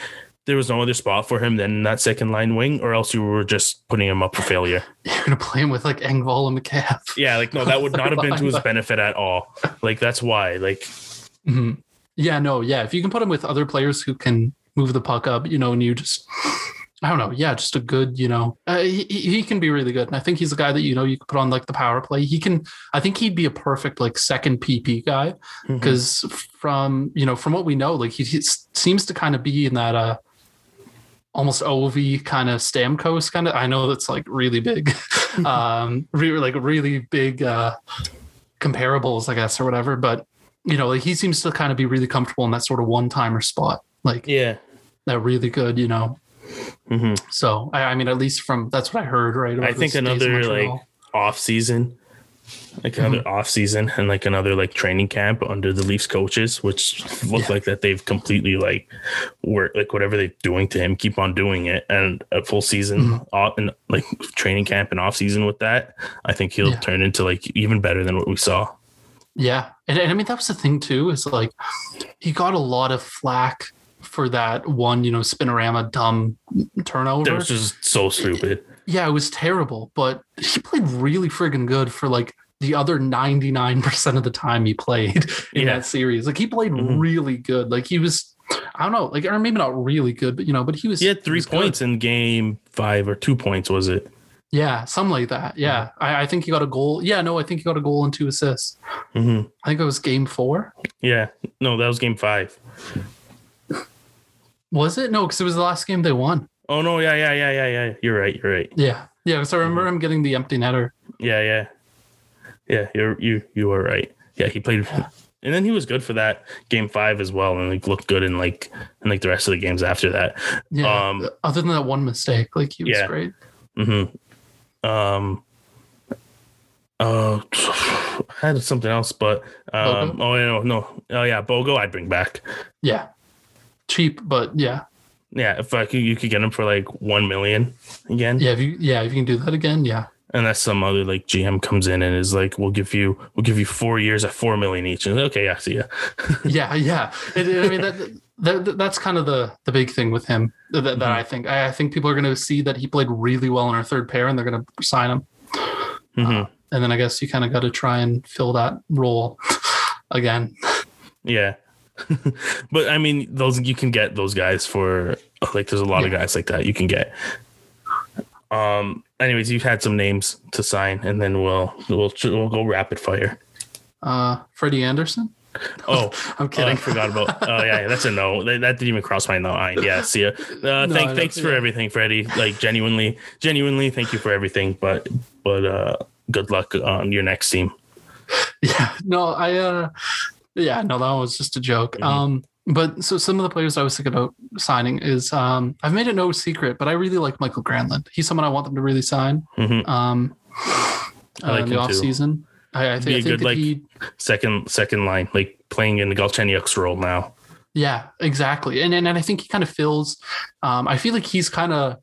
there was no other spot for him than that second line wing, or else you were just putting him up for failure. you're gonna play him with like Engvall and McCaff. Yeah, like no, that would not have been to his benefit at all. Like that's why. Like Mhm. Yeah, no, yeah. If you can put him with other players who can move the puck up, you know, and you just, I don't know, yeah, just a good, you know, uh, he, he can be really good. And I think he's a guy that, you know, you could put on like the power play. He can, I think he'd be a perfect like second PP guy because from, you know, from what we know, like he, he seems to kind of be in that, uh, almost OV kind of Stamkos kind of. I know that's like really big, um, really like really big uh, comparables, I guess, or whatever. But you know, like he seems to kind of be really comfortable in that sort of one timer spot, like yeah. That really good, you know. hmm So I, I mean, at least from that's what I heard, right? I think his days in another like off season, like another Mm-hmm. off season, and like another like training camp under the Leafs coaches, which look Yeah. like that they've completely like work like whatever they're doing to him, keep on doing it, and a full season Mhm. off and like training camp and off season with that, I think he'll Yeah. turn into like even better than what we saw. Yeah. And, and I mean, that was the thing too, is like he got a lot of flack for that one, you know, spinorama dumb turnover. That was just so stupid. yeah, it was terrible, but he played really friggin' good for like the other 99% of the time he played in Yeah. that series. Like he played Mhm. really good. Like he was I don't know, like or maybe not really good, but you know, but he was He had three was good. points in game five or two points, was it? Yeah, something like that. Yeah. I, I think he got a goal. Yeah, no, I think he got a goal and two assists. hmm I think it was game four. Yeah. No, that was game five. Was it? No, because it was the last game they won. Oh no, yeah, yeah, yeah, yeah, yeah. You're right. You're right. Yeah. Yeah, because I remember Mm-hmm. him getting the empty netter. Yeah, yeah, yeah. You're you you were right. Yeah, he played, and then he was good for that game five as well, and like looked good in like in like the rest of the games after that. Yeah. Um, Other than that one mistake, like he was Yeah. great. hmm Um. Uh, I had something else, but um. Bogo? Oh no, no. Oh yeah, Bogo. I'd bring back. Yeah. Cheap, but yeah. Yeah, if I could, you could get him for like one million again. Yeah, if you yeah, if you can do that again, yeah. unless some other like GM comes in and is like, "We'll give you, we'll give you four years at four million each." And okay, yeah, see ya. yeah, yeah. It, I mean that, that that's kind of the the big thing with him that, that Mhm. I think I, I think people are going to see that he played really well in our third pair and they're going to sign him. hmm And then I guess you kind of got to try and fill that role again. Yeah, but I mean, those you can get those guys for like. There's a lot of guys like that you can get. Um. Anyways, you've had some names to sign, and then we'll we'll we'll go rapid fire. Uh, Freddie Andersen. Oh, I'm oh, kidding. I forgot about. Oh yeah, yeah that's a no. That, that didn't even cross my mind. Yeah, see ya. Uh, No, thank, thanks for yeah. everything, Freddie. Like genuinely, genuinely, thank you for everything. But but uh, good luck on your next team. Yeah, no, I uh yeah, no, that was just a joke. Mhm. Um but so some of the players I was thinking about signing is um I've made it no secret, but I really like Michael Granlund. He's someone I want them to really sign. hmm Um I uh, in the him off too. season. I, I, Be thi- I a think good, like- he second second line, like playing in the Galchenyuk's role now. yeah, exactly. And, and and I think he kind of fills um I feel like he's kind of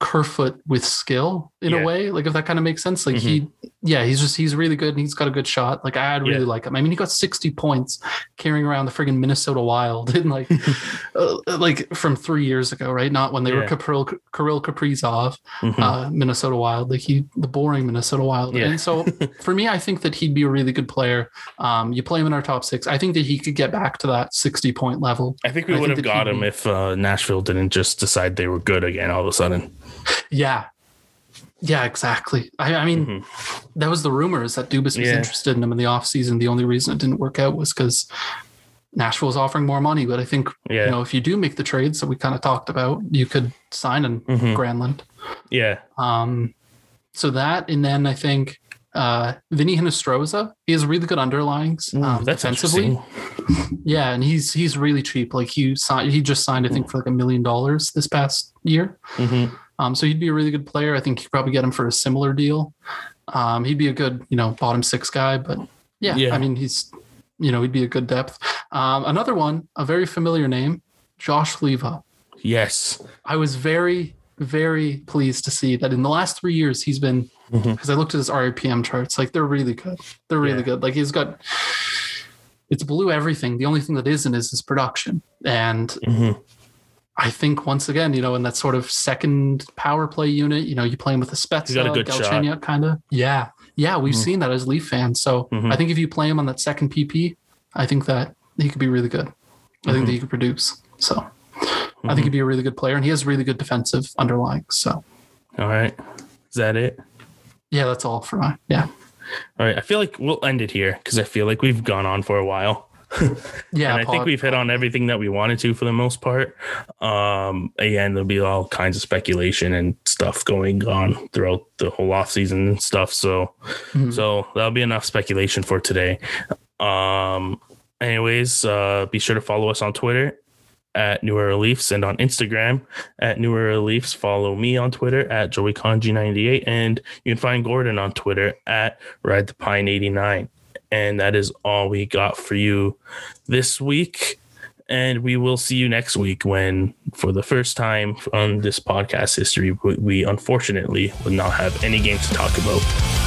Kerfoot with skill in Yeah. Mm-hmm. a way, like if that kind of makes sense. Like he, yeah, he's just he's really good and he's got a good shot. Like I really Yeah. like him. I mean, he got sixty points carrying around the friggin' Minnesota Wild in like, uh, like from three years ago, right? Not when they were Yeah. Kirill, Kirill Kaprizov, Mhm. uh, Minnesota Wild, like he, the boring Minnesota Wild. And so for me, I think that he'd be a really good player. Um, you play him in our top six. I think that he could get back to that sixty point level. I think we would have got him if uh, Nashville didn't just decide they were good again all of a sudden. Yeah. Yeah, exactly. I, I mean, Mhm. that was the rumors that Dubas was Yeah. interested in him in the offseason. The only reason it didn't work out was because Nashville was offering more money. But I think, Yeah, you know, if you do make the trades that we kind of talked about, you could sign in Mhm. Granlund. yeah, Um, so that, and then I think uh, Vinny Hinostroza, he has really good underlings Ooh, um, that's defensively. Yeah, and he's he's really cheap. Like he signed, he just signed, I think, for like a million dollars this past year. hmm Um, so he'd be a really good player. I think you probably get him for a similar deal. Um, he'd be a good, you know, bottom six guy. But yeah, Yeah. I mean, he's, you know, he'd be a good depth. Um, another one, a very familiar name, Josh Leivo. Yes. I was very, very pleased to see that in the last three years he's been, because I looked at his RPM charts, like they're really good. They're really Yeah. good. Like he's got, it's blue everything. The only thing that isn't is his production. And hmm I think once again, you know, in that sort of second power play unit, you know, you play him with a Spezza, He's got a good shot. Galchenyuk kind of. Yeah. Yeah. We've Mhm. seen that as Leaf fans. So Mhm. I think if you play him on that second PP, I think that he could be really good. I think Mhm. that he could produce. So I think he'd be a really good player and he has really good defensive underlying. So All right. Is that it? yeah, that's all for mine. Yeah. All right. I feel like we'll end it here because I feel like we've gone on for a while. Yeah. and I think we've hit on everything that we wanted to for the most part. Um, again, there'll be all kinds of speculation and stuff going on throughout the whole off season and stuff. So, Mhm. so that'll be enough speculation for today. Um, anyways, uh, be sure to follow us on Twitter at New Era Leafs and on Instagram at New Era Leafs. Follow me on Twitter at JoeyConG98 and you can find Gordon on Twitter at Ride the Pine 89. And that is all we got for you this week. And we will see you next week when, for the first time on this podcast history, we, unfortunately will not have any games to talk about.